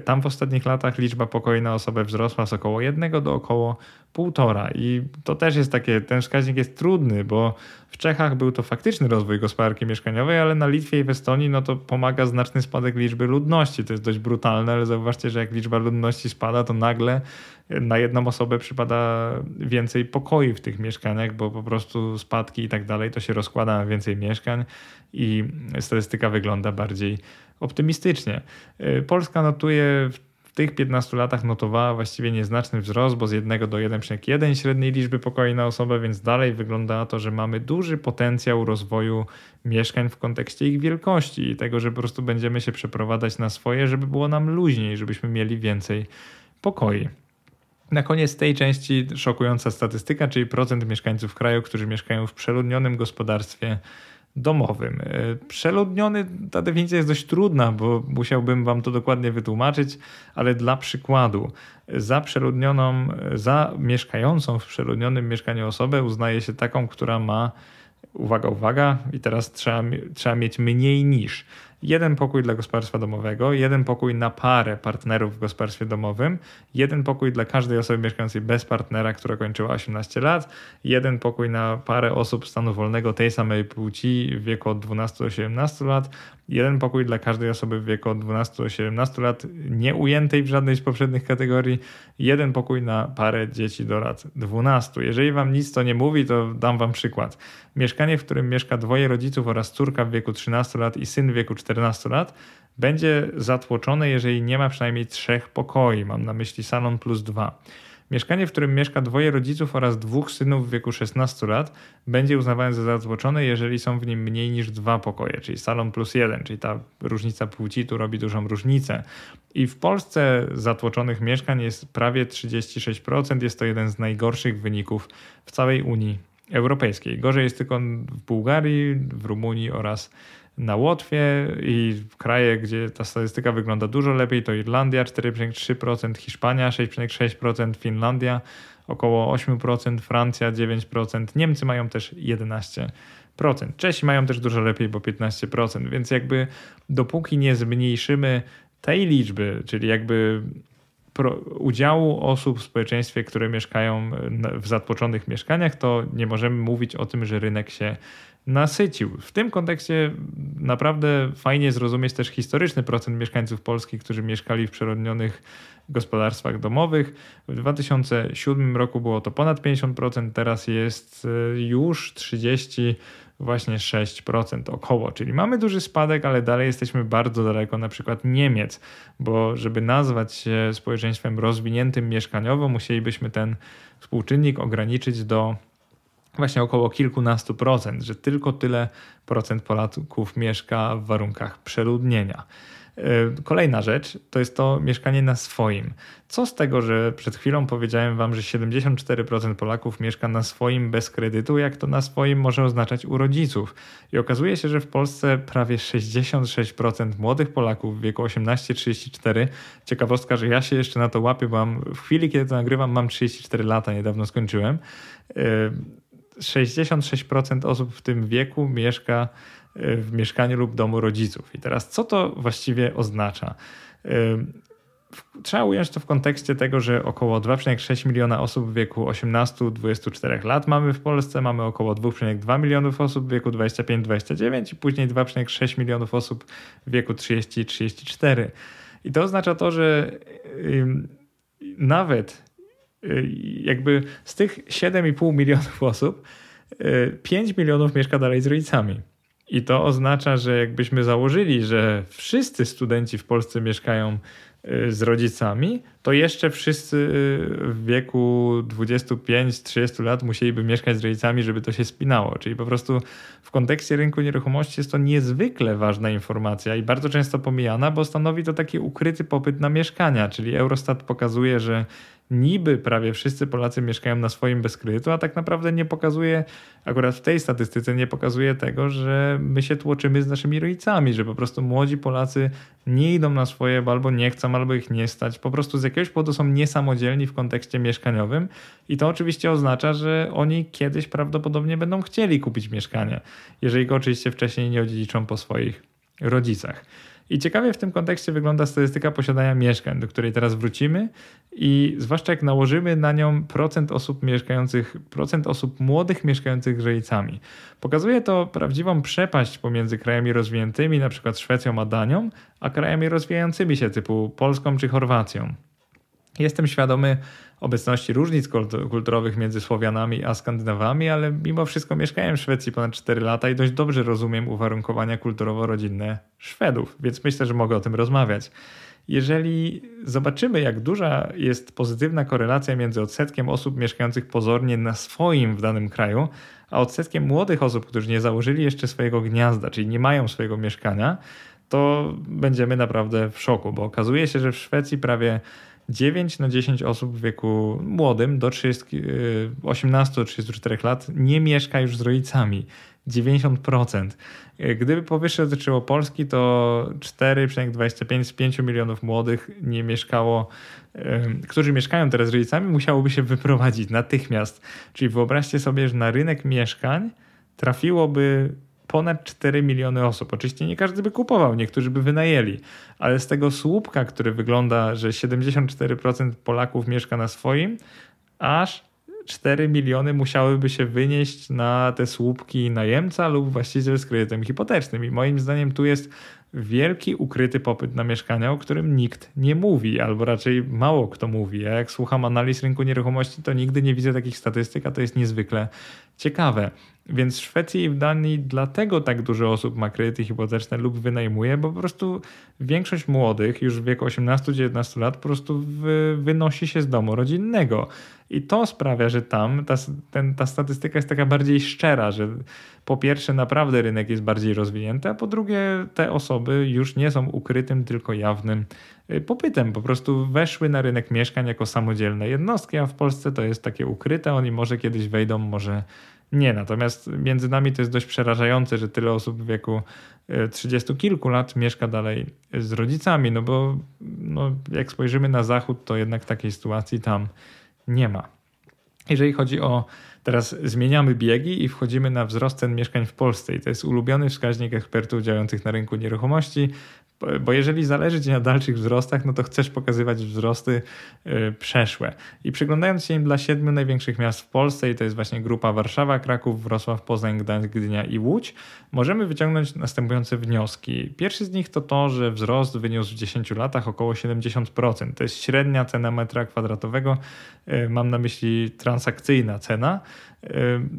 Tam w ostatnich latach liczba pokoi na osobę wzrosła z około jednego do około półtora i to też jest takie, ten wskaźnik jest trudny, bo w Czechach był to faktyczny rozwój gospodarki mieszkaniowej, ale na Litwie i w Estonii no to pomaga znaczny spadek liczby ludności. To jest dość brutalne, ale zauważcie, że jak liczba ludności spada, to nagle na jedną osobę przypada więcej pokoi w tych mieszkaniach, bo po prostu spadki i tak dalej to się rozkłada na więcej mieszkań i statystyka wygląda bardziej optymistycznie. Polska notuje w tych 15 latach notowała właściwie nieznaczny wzrost, bo z 1 do 1,1 średniej liczby pokoi na osobę, więc dalej wygląda to, że mamy duży potencjał rozwoju mieszkań w kontekście ich wielkości i tego, że po prostu będziemy się przeprowadzać na swoje, żeby było nam luźniej, żebyśmy mieli więcej pokoi. Na koniec tej części szokująca statystyka, czyli procent mieszkańców kraju, którzy mieszkają w przeludnionym gospodarstwie domowym. E, przeludniony, ta definicja jest dość trudna, bo musiałbym wam to dokładnie wytłumaczyć, ale dla przykładu, za przeludnioną, za mieszkającą w przeludnionym mieszkaniu osobę uznaje się taką, która ma, uwaga, uwaga, i teraz trzeba, trzeba mieć mniej niż jeden pokój dla gospodarstwa domowego, jeden pokój na parę partnerów w gospodarstwie domowym, jeden pokój dla każdej osoby mieszkającej bez partnera, która kończyła 18 lat, jeden pokój na parę osób stanu wolnego tej samej płci w wieku od 12 do 17 lat, jeden pokój dla każdej osoby w wieku od 12 do 17 lat, nie ujętej w żadnej z poprzednich kategorii, jeden pokój na parę dzieci do lat 12. Jeżeli wam nic to nie mówi, to dam wam przykład. Mieszkanie, w którym mieszka dwoje rodziców oraz córka w wieku 13 lat i syn w wieku 14 lat, będzie zatłoczone, jeżeli nie ma przynajmniej trzech pokoi. Mam na myśli salon plus dwa. Mieszkanie, w którym mieszka dwoje rodziców oraz dwóch synów w wieku 16 lat, będzie uznawane za zatłoczone, jeżeli są w nim mniej niż dwa pokoje, czyli salon plus jeden, czyli ta różnica płci tu robi dużą różnicę. I w Polsce zatłoczonych mieszkań jest prawie 36%. Jest to jeden z najgorszych wyników w całej Unii Europejskiej. Gorzej jest tylko w Bułgarii, w Rumunii oraz na Łotwie i kraje, gdzie ta statystyka wygląda dużo lepiej, to Irlandia 4,3%, Hiszpania 6,6%, Finlandia około 8%, Francja 9%, Niemcy mają też 11%. Czesi mają też dużo lepiej, bo 15%, więc jakby dopóki nie zmniejszymy tej liczby, czyli jakby udziału osób w społeczeństwie, które mieszkają w zatłoczonych mieszkaniach, to nie możemy mówić o tym, że rynek się nasycił. W tym kontekście naprawdę fajnie zrozumieć też historyczny procent mieszkańców Polski, którzy mieszkali w przerodnionych gospodarstwach domowych. W 2007 roku było to ponad 50%, teraz jest e, już 30 właśnie 6% około, czyli mamy duży spadek, ale dalej jesteśmy bardzo daleko na przykład Niemiec, bo żeby nazwać się społeczeństwem rozwiniętym mieszkaniowo, musielibyśmy ten współczynnik ograniczyć do właśnie około kilkunastu procent, że tylko tyle procent Polaków mieszka w warunkach przeludnienia. E, kolejna rzecz to jest to mieszkanie na swoim. Co z tego, że przed chwilą powiedziałem Wam, że 74% Polaków mieszka na swoim bez kredytu, jak to na swoim może oznaczać u rodziców. I okazuje się, że w Polsce prawie 66% młodych Polaków w wieku 18-34, ciekawostka, że ja się jeszcze na to łapię, bo mam, w chwili, kiedy to nagrywam, mam 34 lata, niedawno skończyłem. 66% e, osób w tym wieku mieszka w mieszkaniu lub domu rodziców. I teraz co to właściwie oznacza? Trzeba ująć to w kontekście tego, że około 2,6 miliona osób w wieku 18-24 lat mamy w Polsce, mamy około 2,2 milionów osób w wieku 25-29 i później 2,6 milionów osób w wieku 30-34. I to oznacza to, że nawet jakby z tych 7,5 milionów osób 5 y, milionów mieszka dalej z rodzicami. I to oznacza, że jakbyśmy założyli, że wszyscy studenci w Polsce mieszkają y, z rodzicami, to jeszcze wszyscy y, w wieku 25-30 lat musieliby mieszkać z rodzicami, żeby to się spinało. Czyli po prostu w kontekście rynku nieruchomości jest to niezwykle ważna informacja i bardzo często pomijana, bo stanowi to taki ukryty popyt na mieszkania. Czyli Eurostat pokazuje, że niby prawie wszyscy Polacy mieszkają na swoim bez kredytu, a tak naprawdę nie pokazuje, akurat w tej statystyce nie pokazuje tego, że my się tłoczymy z naszymi rodzicami, że po prostu młodzi Polacy nie idą na swoje, bo albo nie chcą, albo ich nie stać. Po prostu z jakiegoś powodu są niesamodzielni w kontekście mieszkaniowym i to oczywiście oznacza, że oni kiedyś prawdopodobnie będą chcieli kupić mieszkanie, jeżeli go oczywiście wcześniej nie odziedziczą po swoich rodzicach. I ciekawie w tym kontekście wygląda statystyka posiadania mieszkań, do której teraz wrócimy i zwłaszcza jak nałożymy na nią procent osób mieszkających, procent osób młodych mieszkających z rodzicami. Pokazuje to prawdziwą przepaść pomiędzy krajami rozwiniętymi, przykład Szwecją a Danią, a krajami rozwijającymi się typu Polską czy Chorwacją. Jestem świadomy obecności różnic kulturowych między Słowianami a Skandynawami, ale mimo wszystko mieszkałem w Szwecji ponad 4 lata i dość dobrze rozumiem uwarunkowania kulturowo-rodzinne Szwedów, więc myślę, że mogę o tym rozmawiać. Jeżeli zobaczymy, jak duża jest pozytywna korelacja między odsetkiem osób mieszkających pozornie na swoim w danym kraju, a odsetkiem młodych osób, którzy nie założyli jeszcze swojego gniazda, czyli nie mają swojego mieszkania, to będziemy naprawdę w szoku, bo okazuje się, że w Szwecji prawie 9 na 10 osób w wieku młodym do 18-34 y, lat nie mieszka już z rodzicami. 90%. Gdyby powyższe dotyczyło Polski, to 4,25 z 5 milionów młodych nie mieszkało, którzy mieszkają teraz z rodzicami, musiałoby się wyprowadzić natychmiast. Czyli wyobraźcie sobie, że na rynek mieszkań trafiłoby ponad 4 miliony osób. Oczywiście nie każdy by kupował, niektórzy by wynajęli, ale z tego słupka, który wygląda, że 74% Polaków mieszka na swoim, aż 4 miliony musiałyby się wynieść na te słupki najemca lub właściciel z kredytem hipotecznym. I moim zdaniem tu jest wielki ukryty popyt na mieszkania, o którym nikt nie mówi, albo raczej mało kto mówi. Ja jak słucham analiz rynku nieruchomości, to nigdy nie widzę takich statystyk, a to jest niezwykle ciekawe. Więc w Szwecji i w Danii dlatego tak dużo osób ma kredyty hipoteczne lub wynajmuje, bo po prostu większość młodych już w wieku 18-19 lat po prostu wy, wynosi się z domu rodzinnego. I to sprawia, że tam ta, ten, ta statystyka jest taka bardziej szczera, że po pierwsze naprawdę rynek jest bardziej rozwinięty, a po drugie te osoby już nie są ukrytym, tylko jawnym y, popytem. Po prostu weszły na rynek mieszkań jako samodzielne jednostki, a w Polsce to jest takie ukryte. Oni może kiedyś wejdą, może nie. Natomiast między nami to jest dość przerażające, że tyle osób w wieku y, trzydziestu kilku lat mieszka dalej z rodzicami, no bo no, jak spojrzymy na zachód, to jednak takiej sytuacji tam nie ma. Jeżeli chodzi o teraz zmieniamy biegi i wchodzimy na wzrost cen mieszkań w Polsce i to jest ulubiony wskaźnik ekspertów działających na rynku nieruchomości, bo jeżeli zależy Ci na dalszych wzrostach, no to chcesz pokazywać wzrosty y, przeszłe. I przyglądając się im dla siedmiu największych miast w Polsce, i to jest właśnie grupa Warszawa, Kraków, Wrocław, Poznań, Gdańsk, Gdynia i Łódź, możemy wyciągnąć następujące wnioski. Pierwszy z nich to to, że wzrost wyniósł w 10 latach około 70%. To jest średnia cena metra kwadratowego, y, mam na myśli transakcyjna cena,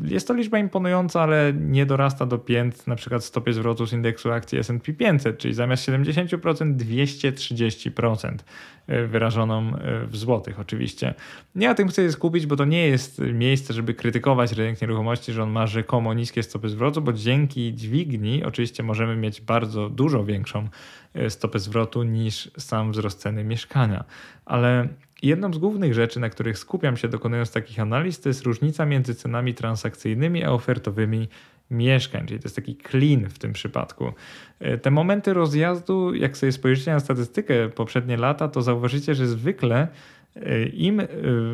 jest to liczba imponująca, ale nie dorasta do pięt na przykład stopie zwrotu z indeksu akcji S&P 500, czyli zamiast 70% 230% y, wyrażoną y, w złotych oczywiście. Nie o tym chcę się skupić, bo to nie jest miejsce, żeby krytykować rynek nieruchomości, że on ma rzekomo niskie stopy zwrotu, bo dzięki dźwigni oczywiście możemy mieć bardzo dużo większą y, stopę zwrotu niż sam wzrost ceny mieszkania. Ale jedną z głównych rzeczy, na których skupiam się dokonując takich analiz, to jest różnica między cenami transakcyjnymi a ofertowymi mieszkań, czyli to jest taki clean w tym przypadku. E, te momenty rozjazdu, jak sobie spojrzycie na statystykę poprzednie lata, to zauważycie, że zwykle im e,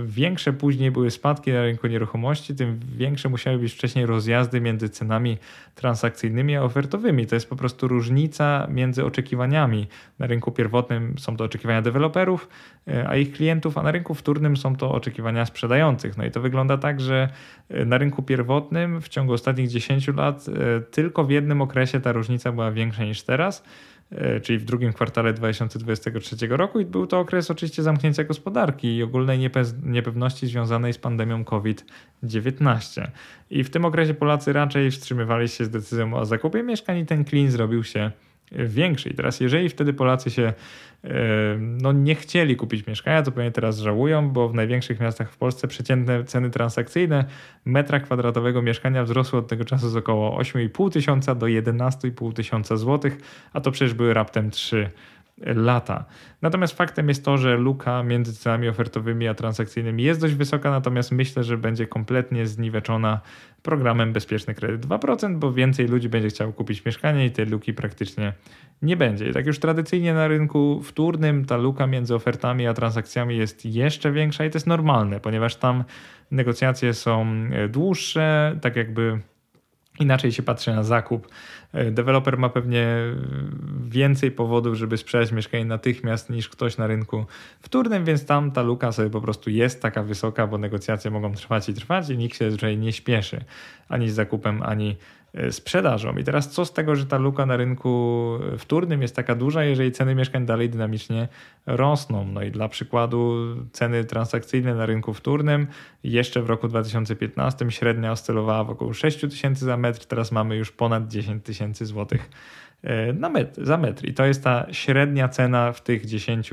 większe później były spadki na rynku nieruchomości, tym większe musiały być wcześniej rozjazdy między cenami transakcyjnymi a ofertowymi. To jest po prostu różnica między oczekiwaniami. Na rynku pierwotnym są to oczekiwania deweloperów, e, a ich klientów, a na rynku wtórnym są to oczekiwania sprzedających. No i to wygląda tak, że e, na rynku pierwotnym w ciągu ostatnich 10 lat tylko w jednym okresie ta różnica była większa niż teraz. E, czyli w drugim kwartale 2023 roku i był to okres oczywiście zamknięcia gospodarki i ogólnej niepewności związanej z pandemią COVID-19. I w tym okresie Polacy raczej wstrzymywali się z decyzją o zakupie mieszkań i ten klin zrobił się większy. I teraz jeżeli wtedy Polacy się no, nie chcieli kupić mieszkania, to pewnie teraz żałują, bo w największych miastach w Polsce przeciętne ceny transakcyjne metra kwadratowego mieszkania wzrosły od tego czasu z około 8,5 tysiąca do 11,5 tysiąca złotych, a to przecież były raptem 3 lata. Natomiast faktem jest to, że luka między cenami ofertowymi a transakcyjnymi jest dość wysoka, natomiast myślę, że będzie kompletnie zniweczona programem Bezpieczny Kredyt 2%, bo więcej ludzi będzie chciało kupić mieszkanie i tej luki praktycznie nie będzie. I tak już tradycyjnie na rynku wtórnym ta luka między ofertami a transakcjami jest jeszcze większa i to jest normalne, ponieważ tam negocjacje są dłuższe, tak jakby inaczej się patrzy na zakup. E, deweloper ma pewnie więcej powodów, żeby sprzedać mieszkanie natychmiast niż ktoś na rynku wtórnym, więc tam ta luka sobie po prostu jest taka wysoka, bo negocjacje mogą trwać i trwać i nikt się zazwyczaj nie śpieszy ani z zakupem, ani sprzedażą. I teraz co z tego, że ta luka na rynku wtórnym jest taka duża, jeżeli ceny mieszkań dalej dynamicznie rosną? No i dla przykładu ceny transakcyjne na rynku wtórnym jeszcze w roku 2015 średnia oscylowała w około 6 tysięcy za metr, teraz mamy już ponad 10 tysięcy złotych e, na metr, za metr. I to jest ta średnia cena w tych 10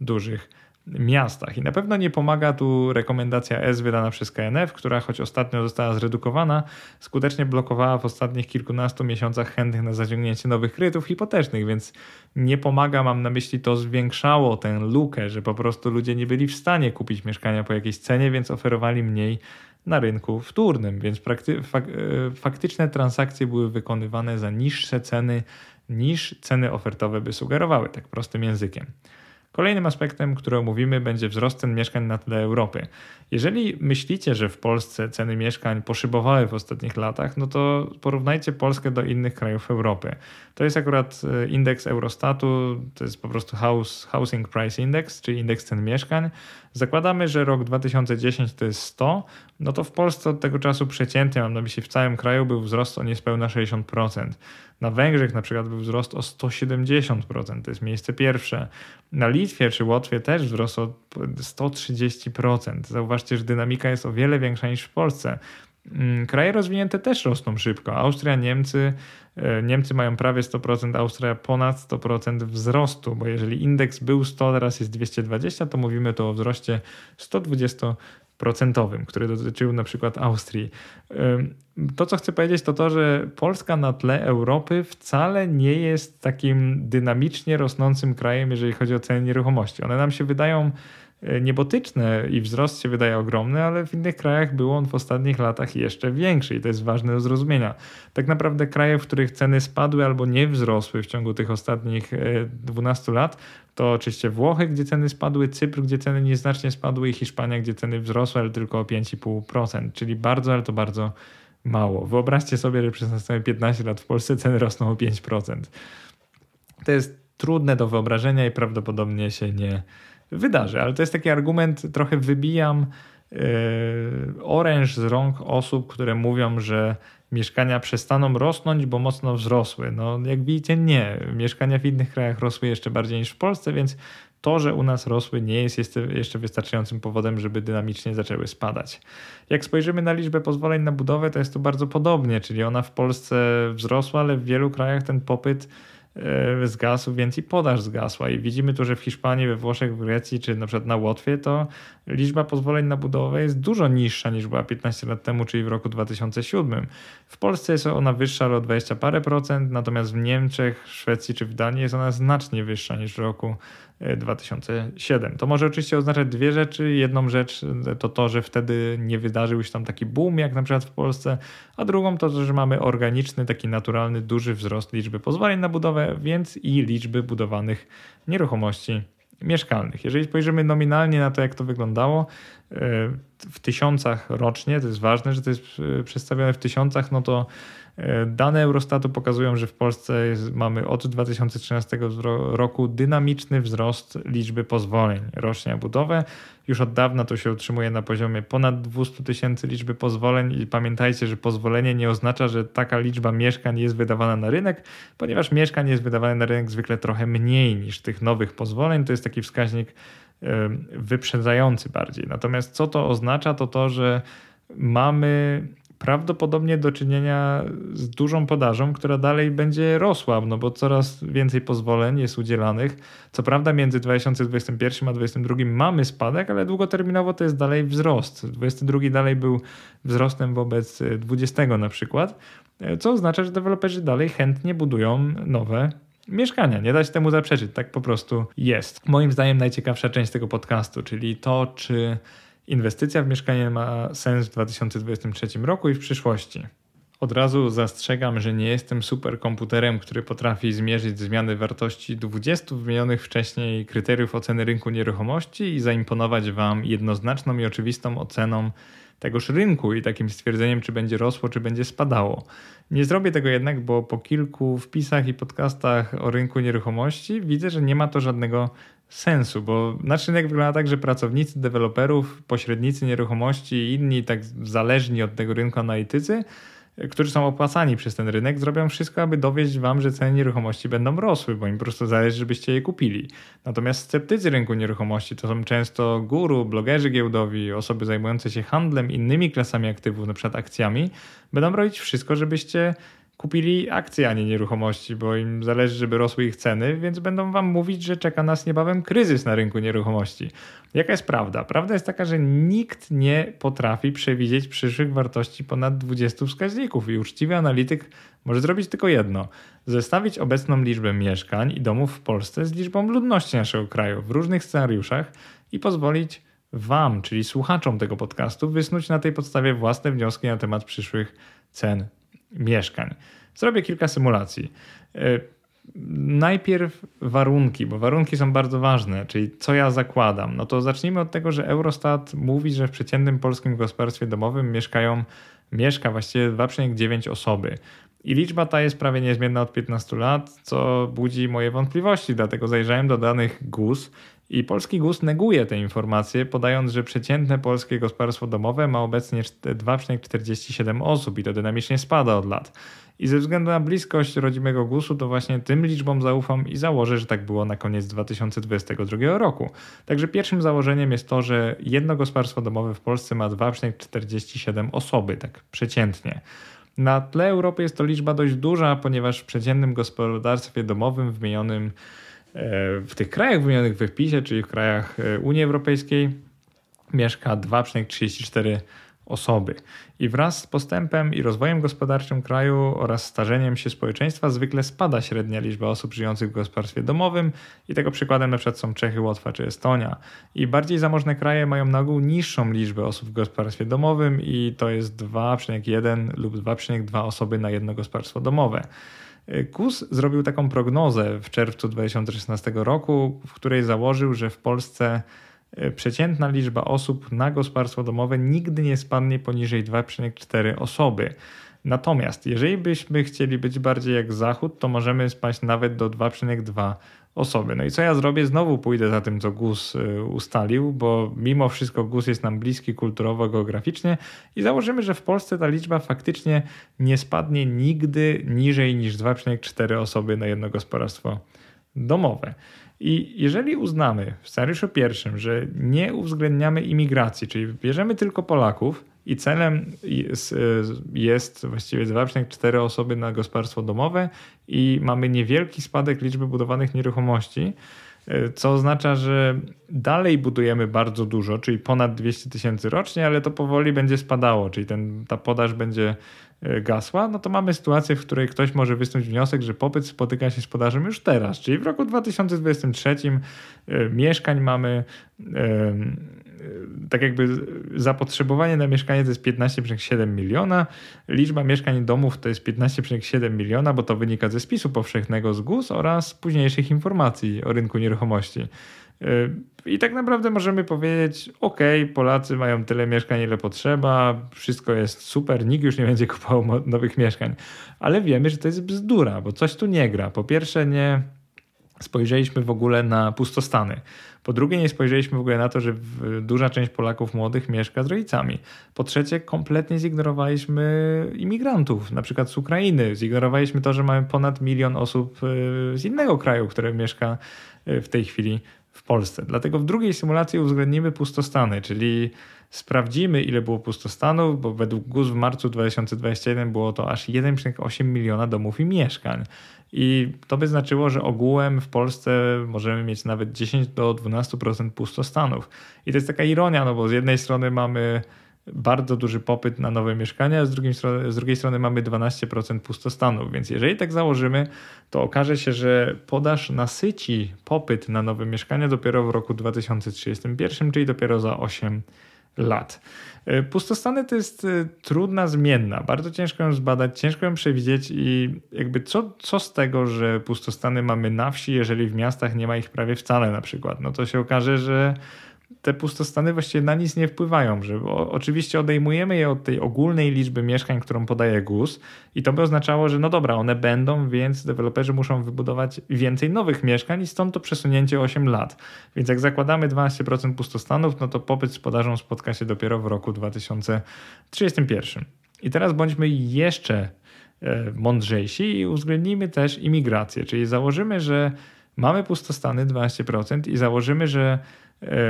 dużych miastach. I na pewno nie pomaga tu rekomendacja S wydana przez KNF, która choć ostatnio została zredukowana, skutecznie blokowała w ostatnich kilkunastu miesiącach chętnych na zaciągnięcie nowych kredytów hipotecznych, więc nie pomaga, mam na myśli, to zwiększało tę lukę, że po prostu ludzie nie byli w stanie kupić mieszkania po jakiejś cenie, więc oferowali mniej na rynku wtórnym, więc fak e, faktyczne transakcje były wykonywane za niższe ceny niż ceny ofertowe by sugerowały, tak prostym językiem. Kolejnym aspektem, który omówimy, będzie wzrost cen mieszkań na tle Europy. Jeżeli myślicie, że w Polsce ceny mieszkań poszybowały w ostatnich latach, no to porównajcie Polskę do innych krajów Europy. To jest akurat e, indeks Eurostatu, to jest po prostu House, Housing Price Index, czyli indeks cen mieszkań. Zakładamy, że rok 2010 to jest 100, no to w Polsce od tego czasu przeciętnie, mam na myśli w całym kraju, był wzrost o niespełna 60%. Na Węgrzech na przykład był wzrost o 170%, to jest miejsce pierwsze. Na Litwie czy Łotwie też wzrost o 130%. Zauważcie, że dynamika jest o wiele większa niż w Polsce. Mm, kraje rozwinięte też rosną szybko. Austria, Niemcy, e, Niemcy mają prawie 100%, Austria ponad 100% wzrostu, bo jeżeli indeks był 100, teraz jest 220, to mówimy tu o wzroście 120 procentowym, który dotyczył na przykład Austrii. To, co chcę powiedzieć, to to, że Polska na tle Europy wcale nie jest takim dynamicznie rosnącym krajem, jeżeli chodzi o ceny nieruchomości. One nam się wydają niebotyczne i wzrost się wydaje ogromny, ale w innych krajach był on w ostatnich latach jeszcze większy i to jest ważne do zrozumienia. Tak naprawdę kraje, w których ceny spadły albo nie wzrosły w ciągu tych ostatnich 12 e, lat, to oczywiście Włochy, gdzie ceny spadły, Cypr, gdzie ceny nieznacznie spadły i Hiszpania, gdzie ceny wzrosły, ale tylko o 5,5%, czyli bardzo, ale to bardzo mało. Wyobraźcie sobie, że przez następne 15 lat w Polsce ceny rosną o 5%. To jest trudne do wyobrażenia i prawdopodobnie się nie wydarzy, ale to jest taki argument, trochę wybijam yy, oręż z rąk osób, które mówią, że mieszkania przestaną rosnąć, bo mocno wzrosły. No, jak widzicie, nie. Mieszkania w innych krajach rosły jeszcze bardziej niż w Polsce, więc to, że u nas rosły, nie jest jeszcze wystarczającym powodem, żeby dynamicznie zaczęły spadać. Jak spojrzymy na liczbę pozwoleń na budowę, to jest to bardzo podobnie, czyli ona w Polsce wzrosła, ale w wielu krajach ten popyt E, zgasł, więc i podaż zgasła. I widzimy tu, że w Hiszpanii, we Włoszech, w Grecji czy na przykład na Łotwie to liczba pozwoleń na budowę jest dużo niższa niż była 15 lat temu, czyli w roku 2007. W Polsce jest ona wyższa o 20 parę procent, natomiast w Niemczech, Szwecji czy w Danii jest ona znacznie wyższa niż w roku 2007. To może oczywiście oznaczać dwie rzeczy. Jedną rzecz to to, że wtedy nie wydarzył się tam taki boom, jak na przykład w Polsce, a drugą to, że mamy organiczny, taki naturalny, duży wzrost liczby pozwoleń na budowę, więc i liczby budowanych nieruchomości mieszkalnych. Jeżeli spojrzymy nominalnie na to, jak to wyglądało e, w tysiącach rocznie, to jest ważne, że to jest e, przedstawione w tysiącach, no to dane Eurostatu pokazują, że w Polsce jest, mamy od 2013 roku dynamiczny wzrost liczby pozwoleń rocznie na budowę. Już od dawna to się utrzymuje na poziomie ponad 200 tysięcy liczby pozwoleń i pamiętajcie, że pozwolenie nie oznacza, że taka liczba mieszkań jest wydawana na rynek, ponieważ mieszkań jest wydawane na rynek zwykle trochę mniej niż tych nowych pozwoleń. To jest taki wskaźnik e, wyprzedzający bardziej. Natomiast co to oznacza? To to, że mamy prawdopodobnie do czynienia z dużą podażą, która dalej będzie rosła, no bo coraz więcej pozwoleń jest udzielanych. Co prawda między 2021 a 2022 mamy spadek, ale długoterminowo to jest dalej wzrost. 2022 dalej był wzrostem wobec 20 na przykład, co oznacza, że deweloperzy dalej chętnie budują nowe mieszkania. Nie da się temu zaprzeczyć, tak po prostu jest. Moim zdaniem najciekawsza część tego podcastu, czyli to, czy Inwestycja w mieszkanie ma sens w 2023 roku i w przyszłości. Od razu zastrzegam, że nie jestem superkomputerem, który potrafi zmierzyć zmiany wartości 20 wymienionych wcześniej kryteriów oceny rynku nieruchomości i zaimponować Wam jednoznaczną i oczywistą oceną tegoż rynku i takim stwierdzeniem, czy będzie rosło, czy będzie spadało. Nie zrobię tego jednak, bo po kilku wpisach i podcastach o rynku nieruchomości widzę, że nie ma to żadnego sensu, bo nasz rynek wygląda tak, że pracownicy deweloperów, pośrednicy nieruchomości i inni tak zależni od tego rynku analitycy, którzy są opłacani przez ten rynek, zrobią wszystko, aby dowieść wam, że ceny nieruchomości będą rosły, bo im po prostu zależy, żebyście je kupili. Natomiast sceptycy rynku nieruchomości to są często guru, blogerzy giełdowi, osoby zajmujące się handlem, innymi klasami aktywów, przykład akcjami, będą robić wszystko, żebyście kupili akcje, a nie nieruchomości, bo im zależy, żeby rosły ich ceny, więc będą wam mówić, że czeka nas niebawem kryzys na rynku nieruchomości. Jaka jest prawda? Prawda jest taka, że nikt nie potrafi przewidzieć przyszłych wartości ponad 20 wskaźników i uczciwy analityk może zrobić tylko jedno: zestawić obecną liczbę mieszkań i domów w Polsce z liczbą ludności naszego kraju w różnych scenariuszach i pozwolić Wam, czyli słuchaczom tego podcastu, wysnuć na tej podstawie własne wnioski na temat przyszłych cen mieszkań. Zrobię kilka symulacji. E, najpierw warunki, bo warunki są bardzo ważne, czyli co ja zakładam. No to zacznijmy od tego, że Eurostat mówi, że w przeciętnym polskim gospodarstwie domowym mieszkają, mieszka właściwie 2,9 osoby. I liczba ta jest prawie niezmienna od 15 lat, co budzi moje wątpliwości, dlatego zajrzałem do danych GUS i polski GUS neguje te informacje, podając, że przeciętne polskie gospodarstwo domowe ma obecnie 2,47 osób i to dynamicznie spada od lat. I ze względu na bliskość rodzimego GUS-u, to właśnie tym liczbom zaufam i założę, że tak było na koniec 2022 roku. Także pierwszym założeniem jest to, że jedno gospodarstwo domowe w Polsce ma 2,47 osoby, tak przeciętnie. Na tle Europy jest to liczba dość duża, ponieważ w przeciętnym gospodarstwie domowym wymienionym w tych krajach wymienionych w wpisie, czyli w krajach e, Unii Europejskiej, mieszka 2,34 osoby. I wraz z postępem i rozwojem gospodarczym kraju oraz starzeniem się społeczeństwa zwykle spada średnia liczba osób żyjących w gospodarstwie domowym i tego przykładem na przykład są Czechy, Łotwa czy Estonia. I bardziej zamożne kraje mają na ogół niższą liczbę osób w gospodarstwie domowym i to jest 2,1 lub 2,2 osoby na jedno gospodarstwo domowe. KUS zrobił taką prognozę w czerwcu 2016 roku, w której założył, że w Polsce E, przeciętna liczba osób na gospodarstwo domowe nigdy nie spadnie poniżej 2,4 osoby. Natomiast jeżeli byśmy chcieli być bardziej jak Zachód, to możemy spaść nawet do 2,2 osoby. No i co ja zrobię? Znowu pójdę za tym, co GUS e, ustalił, bo mimo wszystko GUS jest nam bliski kulturowo, geograficznie i założymy, że w Polsce ta liczba faktycznie nie spadnie nigdy niżej niż 2,4 osoby na jedno gospodarstwo domowe. I jeżeli uznamy w scenariuszu pierwszym, że nie uwzględniamy imigracji, czyli bierzemy tylko Polaków i celem jest, jest właściwie 2,4 osoby na gospodarstwo domowe i mamy niewielki spadek liczby budowanych nieruchomości, co oznacza, że dalej budujemy bardzo dużo, czyli ponad 200 tysięcy rocznie, ale to powoli będzie spadało, czyli ten, ta podaż będzie gasła, no to mamy sytuację, w której ktoś może wysnuć wniosek, że popyt spotyka się z podażą już teraz, czyli w roku 2023 e, mieszkań mamy e, tak jakby zapotrzebowanie na mieszkanie to jest 15,7 miliona, liczba mieszkań domów to jest 15,7 miliona, bo to wynika ze spisu powszechnego z GUS oraz późniejszych informacji o rynku nieruchomości. I tak naprawdę możemy powiedzieć: OK, Polacy mają tyle mieszkań, ile potrzeba, wszystko jest super, nikt już nie będzie kupował nowych mieszkań. Ale wiemy, że to jest bzdura, bo coś tu nie gra. Po pierwsze, nie spojrzeliśmy w ogóle na pustostany. Po drugie, nie spojrzeliśmy w ogóle na to, że duża część Polaków młodych mieszka z rodzicami. Po trzecie, kompletnie zignorowaliśmy imigrantów, na przykład z Ukrainy. Zignorowaliśmy to, że mamy ponad milion osób y, z innego kraju, które mieszka y, w tej chwili w Polsce. Dlatego w drugiej symulacji uwzględnimy pustostany, czyli sprawdzimy, ile było pustostanów, bo według GUS w marcu 2021 było to aż 1,8 miliona domów i mieszkań. I to by znaczyło, że ogółem w Polsce możemy mieć nawet 10 do 12% pustostanów. I to jest taka ironia, no bo z jednej strony mamy bardzo duży popyt na nowe mieszkania, a z drugiej strony, z drugiej strony mamy 12% pustostanów. Więc jeżeli tak założymy, to okaże się, że podaż nasyci popyt na nowe mieszkania dopiero w roku 2031, czyli dopiero za 8 lat. E, pustostany to jest e, trudna zmienna, bardzo ciężko ją zbadać, ciężko ją przewidzieć i jakby co, co z tego, że pustostany mamy na wsi, jeżeli w miastach nie ma ich prawie wcale na przykład. No to się okaże, że te pustostany właściwie na nic nie wpływają, że oczywiście odejmujemy je od tej ogólnej liczby mieszkań, którą podaje GUS i to by oznaczało, że no dobra, one będą, więc deweloperzy muszą wybudować więcej nowych mieszkań i stąd to przesunięcie 8 lat. Więc jak zakładamy 12% pustostanów, no to popyt z podażą spotka się dopiero w roku 2031. I teraz bądźmy jeszcze e, mądrzejsi i uwzględnijmy też imigrację, czyli założymy, że mamy pustostany 12% i założymy, że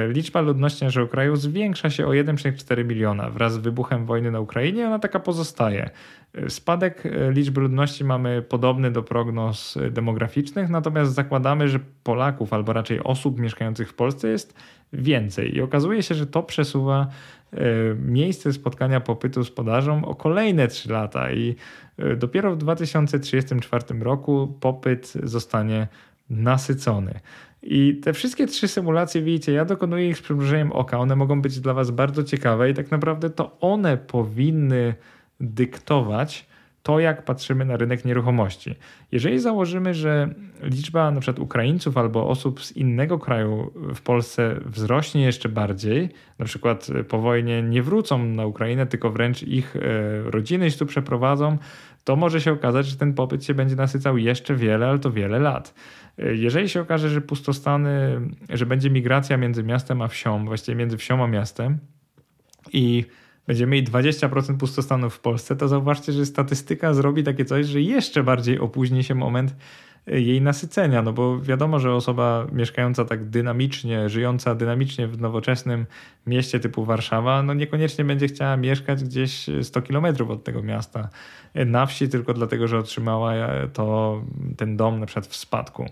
liczba ludności naszego kraju zwiększa się o 1,4 miliona. Wraz z wybuchem wojny na Ukrainie ona taka pozostaje. E, spadek e, liczby ludności mamy podobny do prognoz demograficznych, natomiast zakładamy, że Polaków, albo raczej osób mieszkających w Polsce jest więcej. I okazuje się, że to przesuwa miejsce spotkania popytu z podażą o kolejne 3 lata i dopiero w 2034 roku popyt zostanie nasycony. I te wszystkie trzy symulacje, widzicie, ja dokonuję ich z przymrużeniem oka. One mogą być dla Was bardzo ciekawe i tak naprawdę to one powinny dyktować to, jak patrzymy na rynek nieruchomości. Jeżeli założymy, że liczba przykład Ukraińców albo osób z innego kraju w Polsce wzrośnie jeszcze bardziej, na przykład po wojnie nie wrócą na Ukrainę, tylko wręcz ich e, rodziny się tu przeprowadzą, to może się okazać, że ten popyt się będzie nasycał jeszcze wiele, ale to wiele lat. E, jeżeli się okaże, że pustostany, że będzie migracja między miastem a wsią, właściwie między wsią a miastem i będziemy mieli 20% pustostanów w Polsce, to zauważcie, że statystyka zrobi takie coś, że jeszcze bardziej opóźni się moment e, jej nasycenia, no bo wiadomo, że osoba mieszkająca tak dynamicznie, żyjąca dynamicznie w nowoczesnym mieście typu Warszawa, no niekoniecznie będzie chciała mieszkać gdzieś 100 kilometrów od tego miasta e, na wsi, tylko dlatego, że otrzymała e, to, ten dom na przykład w spadku.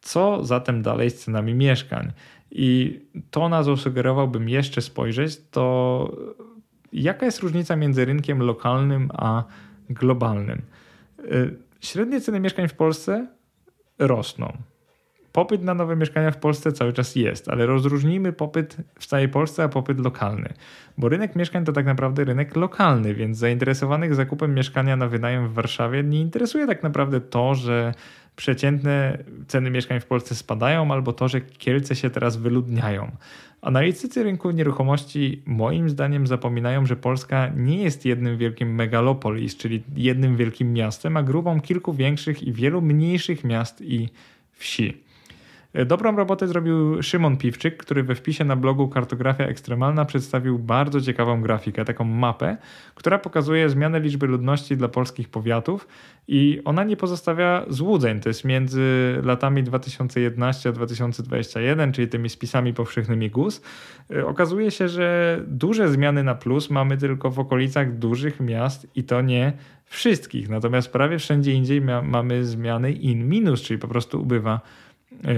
Co zatem dalej z cenami mieszkań? I to, na co sugerowałbym jeszcze spojrzeć, to Jaka jest różnica między rynkiem lokalnym a globalnym? Y, średnie ceny mieszkań w Polsce rosną. Popyt na nowe mieszkania w Polsce cały czas jest, ale rozróżnijmy popyt w całej Polsce, a popyt lokalny. Bo rynek mieszkań to tak naprawdę rynek lokalny, więc zainteresowanych zakupem mieszkania na wynajem w Warszawie nie interesuje tak naprawdę to, że przeciętne ceny mieszkań w Polsce spadają, albo to, że Kielce się teraz wyludniają. Analitycy rynku nieruchomości moim zdaniem zapominają, że Polska nie jest jednym wielkim megalopolis, czyli jednym wielkim miastem, a grupą kilku większych i wielu mniejszych miast i wsi. Dobrą robotę zrobił Szymon Piwczyk, który we wpisie na blogu Kartografia Ekstremalna przedstawił bardzo ciekawą grafikę, taką mapę, która pokazuje zmianę liczby ludności dla polskich powiatów i ona nie pozostawia złudzeń. To jest między latami 2011 a 2021, czyli tymi spisami powszechnymi GUS. Okazuje się, że duże zmiany na plus mamy tylko w okolicach dużych miast i to nie wszystkich. Natomiast prawie wszędzie indziej mamy zmiany in minus, czyli po prostu ubywa E,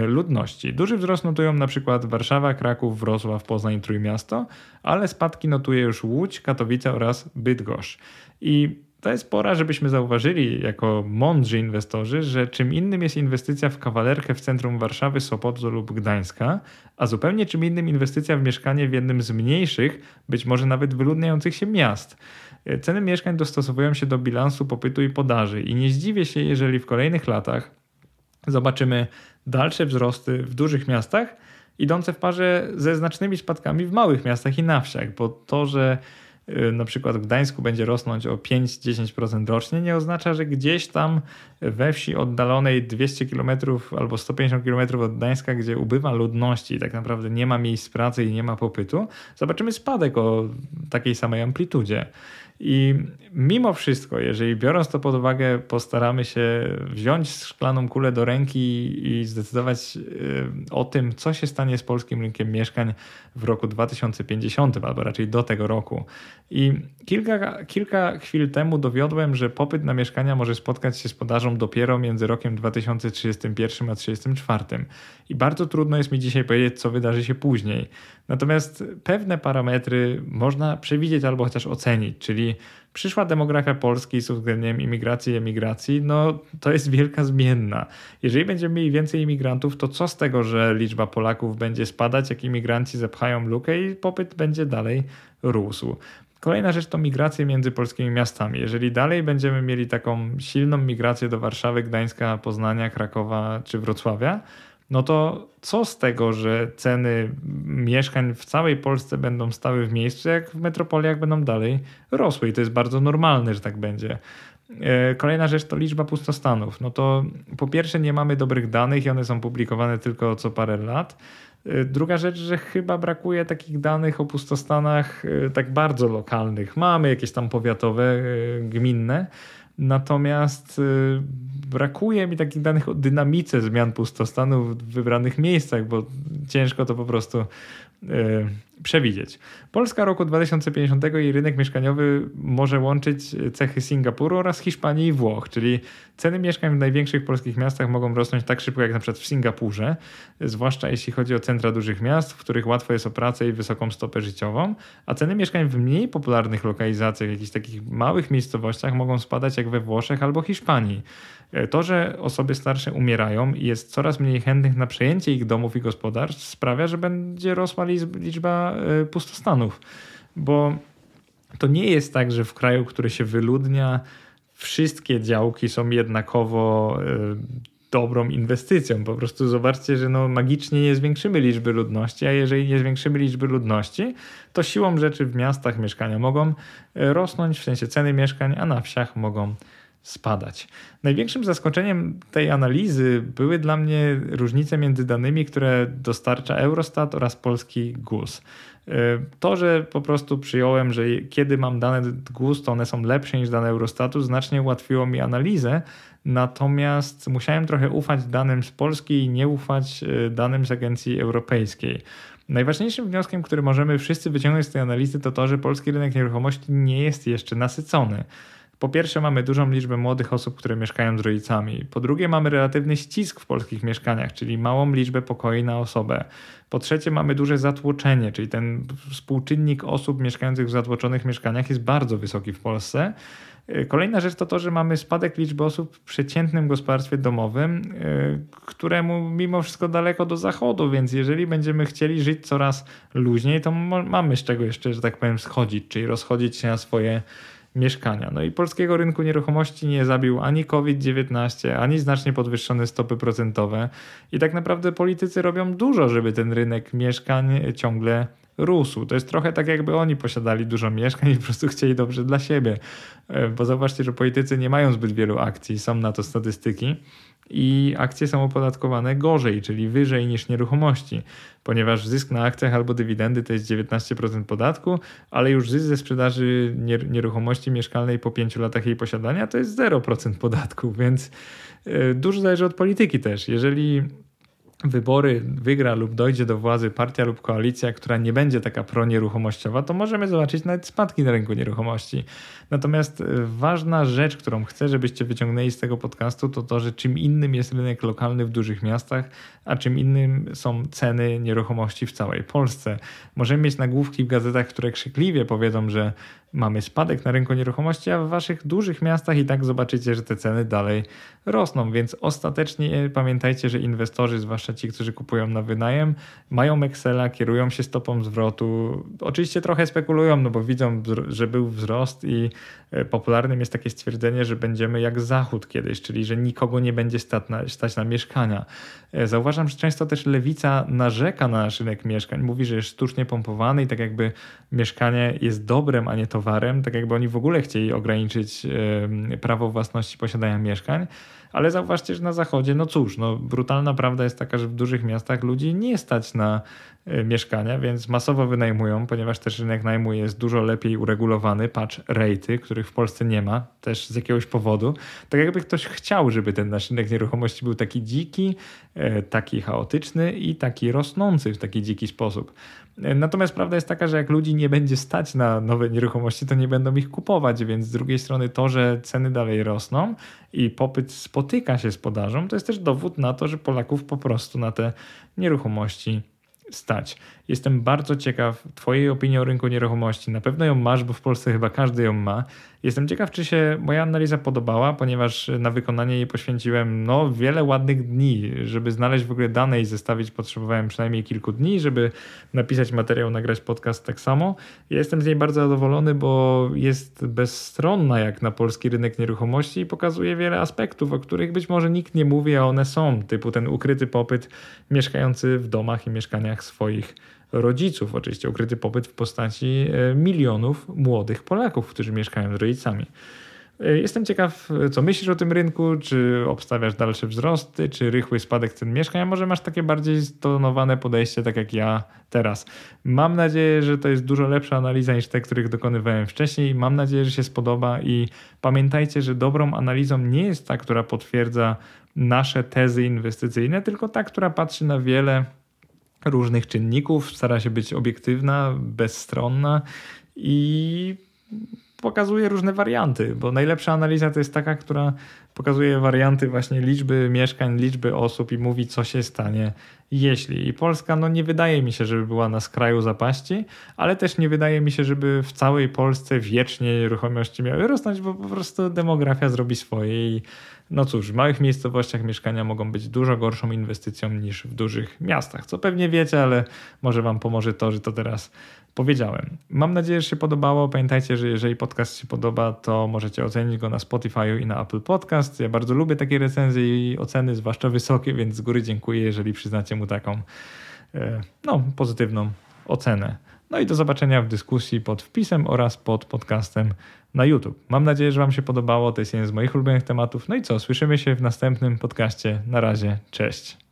ludności. Duży wzrost notują na przykład Warszawa, Kraków, Wrocław, Poznań Trójmiasto, ale spadki notuje już Łódź, Katowice oraz Bydgoszcz. I to jest pora, żebyśmy zauważyli jako mądrzy inwestorzy, że czym innym jest inwestycja w kawalerkę w centrum Warszawy, Sopotu lub Gdańska, a zupełnie czym innym inwestycja w mieszkanie w jednym z mniejszych, być może nawet wyludniających się miast. E, ceny mieszkań dostosowują się do bilansu popytu i podaży i nie zdziwię się, jeżeli w kolejnych latach zobaczymy dalsze wzrosty w dużych miastach, idące w parze ze znacznymi spadkami w małych miastach i na wsiach, bo to, że y, na przykład w Gdańsku będzie rosnąć o 5-10% rocznie, nie oznacza, że gdzieś tam we wsi oddalonej 200 km albo 150 km od Gdańska, gdzie ubywa ludności i tak naprawdę nie ma miejsc pracy i nie ma popytu, zobaczymy spadek o takiej samej amplitudzie. I mimo wszystko, jeżeli biorąc to pod uwagę, postaramy się wziąć szklaną kulę do ręki i zdecydować y, o tym, co się stanie z polskim rynkiem mieszkań w roku 2050, albo raczej do tego roku. I kilka, kilka chwil temu dowiodłem, że popyt na mieszkania może spotkać się z podażą dopiero między rokiem 2031 a 2034. I bardzo trudno jest mi dzisiaj powiedzieć, co wydarzy się później. Natomiast pewne parametry można przewidzieć albo chociaż ocenić, czyli przyszła demografia Polski z uwzględnieniem imigracji i emigracji, no to jest wielka zmienna. Jeżeli będziemy mieli więcej imigrantów, to co z tego, że liczba Polaków będzie spadać, jak imigranci zepchają lukę i popyt będzie dalej rósł. Kolejna rzecz to migracje między polskimi miastami. Jeżeli dalej będziemy mieli taką silną migrację do Warszawy, Gdańska, Poznania, Krakowa czy Wrocławia, no to co z tego, że ceny mieszkań w całej Polsce będą stały w miejscu, jak w metropoliach będą dalej rosły i to jest bardzo normalne, że tak będzie. E, kolejna rzecz to liczba pustostanów. No to po pierwsze nie mamy dobrych danych i one są publikowane tylko co parę lat. E, druga rzecz, że chyba brakuje takich danych o pustostanach e, tak bardzo lokalnych. Mamy jakieś tam powiatowe, gminne, Natomiast y, brakuje mi takich danych o dynamice zmian pustostanu w wybranych miejscach, bo ciężko to po prostu y, przewidzieć. Polska roku 2050 i rynek mieszkaniowy może łączyć cechy Singapuru oraz Hiszpanii i Włoch, czyli ceny mieszkań w największych polskich miastach mogą rosnąć tak szybko jak na przykład w Singapurze, zwłaszcza jeśli chodzi o centra dużych miast, w których łatwo jest o pracę i wysoką stopę życiową, a ceny mieszkań w mniej popularnych lokalizacjach, jakichś takich małych miejscowościach mogą spadać jak we Włoszech albo Hiszpanii. To, że osoby starsze umierają i jest coraz mniej chętnych na przejęcie ich domów i gospodarstw, sprawia, że będzie rosła liczba e, pustostanów. Bo to nie jest tak, że w kraju, który się wyludnia, wszystkie działki są jednakowo dobrą inwestycją. Po prostu zobaczcie, że no magicznie nie zwiększymy liczby ludności, a jeżeli nie zwiększymy liczby ludności, to siłą rzeczy w miastach mieszkania mogą e, rosnąć, w sensie ceny mieszkań, a na wsiach mogą spadać. Największym zaskoczeniem tej analizy były dla mnie różnice między danymi, które dostarcza Eurostat oraz polski GUS. E, to, że po prostu przyjąłem, że kiedy mam dane GUS, to one są lepsze niż dane Eurostatu, znacznie ułatwiło mi analizę, Natomiast musiałem trochę ufać danym z Polski i nie ufać e, danym z agencji europejskiej. Najważniejszym wnioskiem, który możemy wszyscy wyciągnąć z tej analizy, to to, że polski rynek nieruchomości nie jest jeszcze nasycony. Po pierwsze, mamy dużą liczbę młodych osób, które mieszkają z rodzicami. Po drugie, mamy relatywny ścisk w polskich mieszkaniach, czyli małą liczbę pokoi na osobę. Po trzecie, mamy duże zatłoczenie, czyli ten współczynnik osób mieszkających w zatłoczonych mieszkaniach jest bardzo wysoki w Polsce. E, kolejna rzecz to to, że mamy spadek liczby osób w przeciętnym gospodarstwie domowym, e, któremu mimo wszystko daleko do zachodu, więc jeżeli będziemy chcieli żyć coraz luźniej, to mamy z czego jeszcze, że tak powiem, schodzić, czyli rozchodzić się na swoje mieszkania. No i polskiego rynku nieruchomości nie zabił ani COVID-19, ani znacznie podwyższone stopy procentowe. I tak naprawdę politycy robią dużo, żeby ten rynek mieszkań ciągle rósł. To jest trochę tak, jakby oni posiadali dużo mieszkań i po prostu chcieli dobrze dla siebie. E, bo zauważcie, że politycy nie mają zbyt wielu akcji, są na to statystyki i akcje są opodatkowane gorzej, czyli wyżej niż nieruchomości, ponieważ zysk na akcjach albo dywidendy to jest 19% podatku, ale już zysk ze sprzedaży nieruchomości mieszkalnej po 5 latach jej posiadania to jest 0% podatku, więc e, dużo zależy od polityki też. Jeżeli wybory wygra lub dojdzie do władzy partia lub koalicja, która nie będzie taka pronieruchomościowa, to możemy zobaczyć nawet spadki na rynku nieruchomości. Natomiast e, ważna rzecz, którą chcę, żebyście wyciągnęli z tego podcastu, to to, że czym innym jest rynek lokalny w dużych miastach, a czym innym są ceny nieruchomości w całej Polsce. Możemy mieć nagłówki w gazetach, które krzykliwie powiedzą, że mamy spadek na rynku nieruchomości, a w waszych dużych miastach i tak zobaczycie, że te ceny dalej rosną, więc ostatecznie pamiętajcie, że inwestorzy, zwłaszcza ci, którzy kupują na wynajem, mają Excela, kierują się stopą zwrotu. Oczywiście trochę spekulują, no bo widzą, że był wzrost i e, popularnym jest takie stwierdzenie, że będziemy jak Zachód kiedyś, czyli że nikogo nie będzie stać na, stać na mieszkania. E, zauważam, że często też lewica narzeka na rynek mieszkań, mówi, że jest sztucznie pompowany i tak jakby mieszkanie jest dobrem, a nie towarem, tak jakby oni w ogóle chcieli ograniczyć prawo własności posiadania mieszkań. Ale zauważcie, że na zachodzie, no cóż, no brutalna prawda jest taka, że w dużych miastach ludzi nie stać na e, mieszkania, więc masowo wynajmują, ponieważ też rynek najmu jest dużo lepiej uregulowany, patrz rejty, których w Polsce nie ma, też z jakiegoś powodu. Tak jakby ktoś chciał, żeby ten nasz rynek nieruchomości był taki dziki, e, taki chaotyczny i taki rosnący w taki dziki sposób. Natomiast prawda jest taka, że jak ludzi nie będzie stać na nowe nieruchomości, to nie będą ich kupować, więc z drugiej strony to, że ceny dalej rosną i popyt spotyka się z podażą, to jest też dowód na to, że Polaków po prostu na te nieruchomości stać. Jestem bardzo ciekaw Twojej opinii o rynku nieruchomości. Na pewno ją masz, bo w Polsce chyba każdy ją ma. Jestem ciekaw, czy się moja analiza podobała, ponieważ na wykonanie jej poświęciłem no, wiele ładnych dni. Żeby znaleźć w ogóle dane i zestawić, potrzebowałem przynajmniej kilku dni, żeby napisać materiał, nagrać podcast tak samo. Ja jestem z niej bardzo zadowolony, bo jest bezstronna jak na polski rynek nieruchomości i pokazuje wiele aspektów, o których być może nikt nie mówi, a one są, typu ten ukryty popyt mieszkający w domach i mieszkaniach swoich rodziców. Oczywiście ukryty popyt w postaci e, milionów młodych Polaków, którzy mieszkają z rodzicami. E, jestem ciekaw, co myślisz o tym rynku, czy obstawiasz dalsze wzrosty, czy rychły spadek cen mieszkań, a może masz takie bardziej stonowane podejście, tak jak ja teraz. Mam nadzieję, że to jest dużo lepsza analiza niż te, których dokonywałem wcześniej. Mam nadzieję, że się spodoba i pamiętajcie, że dobrą analizą nie jest ta, która potwierdza nasze tezy inwestycyjne, tylko ta, która patrzy na wiele różnych czynników, stara się być obiektywna, bezstronna i pokazuje różne warianty, bo najlepsza analiza to jest taka, która pokazuje warianty właśnie liczby mieszkań, liczby osób i mówi, co się stanie, jeśli. I Polska, no nie wydaje mi się, żeby była na skraju zapaści, ale też nie wydaje mi się, żeby w całej Polsce wiecznie nieruchomości miały rosnąć, bo po prostu demografia zrobi swoje i No cóż, w małych miejscowościach mieszkania mogą być dużo gorszą inwestycją niż w dużych miastach, co pewnie wiecie, ale może Wam pomoże to, że to teraz powiedziałem. Mam nadzieję, że się podobało. Pamiętajcie, że jeżeli podcast się podoba, to możecie ocenić go na Spotify i na Apple Podcast. Ja bardzo lubię takie recenzje i oceny, zwłaszcza wysokie, więc z góry dziękuję, jeżeli przyznacie mu taką e, no, pozytywną ocenę. No i do zobaczenia w dyskusji pod wpisem oraz pod podcastem na YouTube. Mam nadzieję, że Wam się podobało. To jest jeden z moich ulubionych tematów. No i co? Słyszymy się w następnym podcaście. Na razie. Cześć.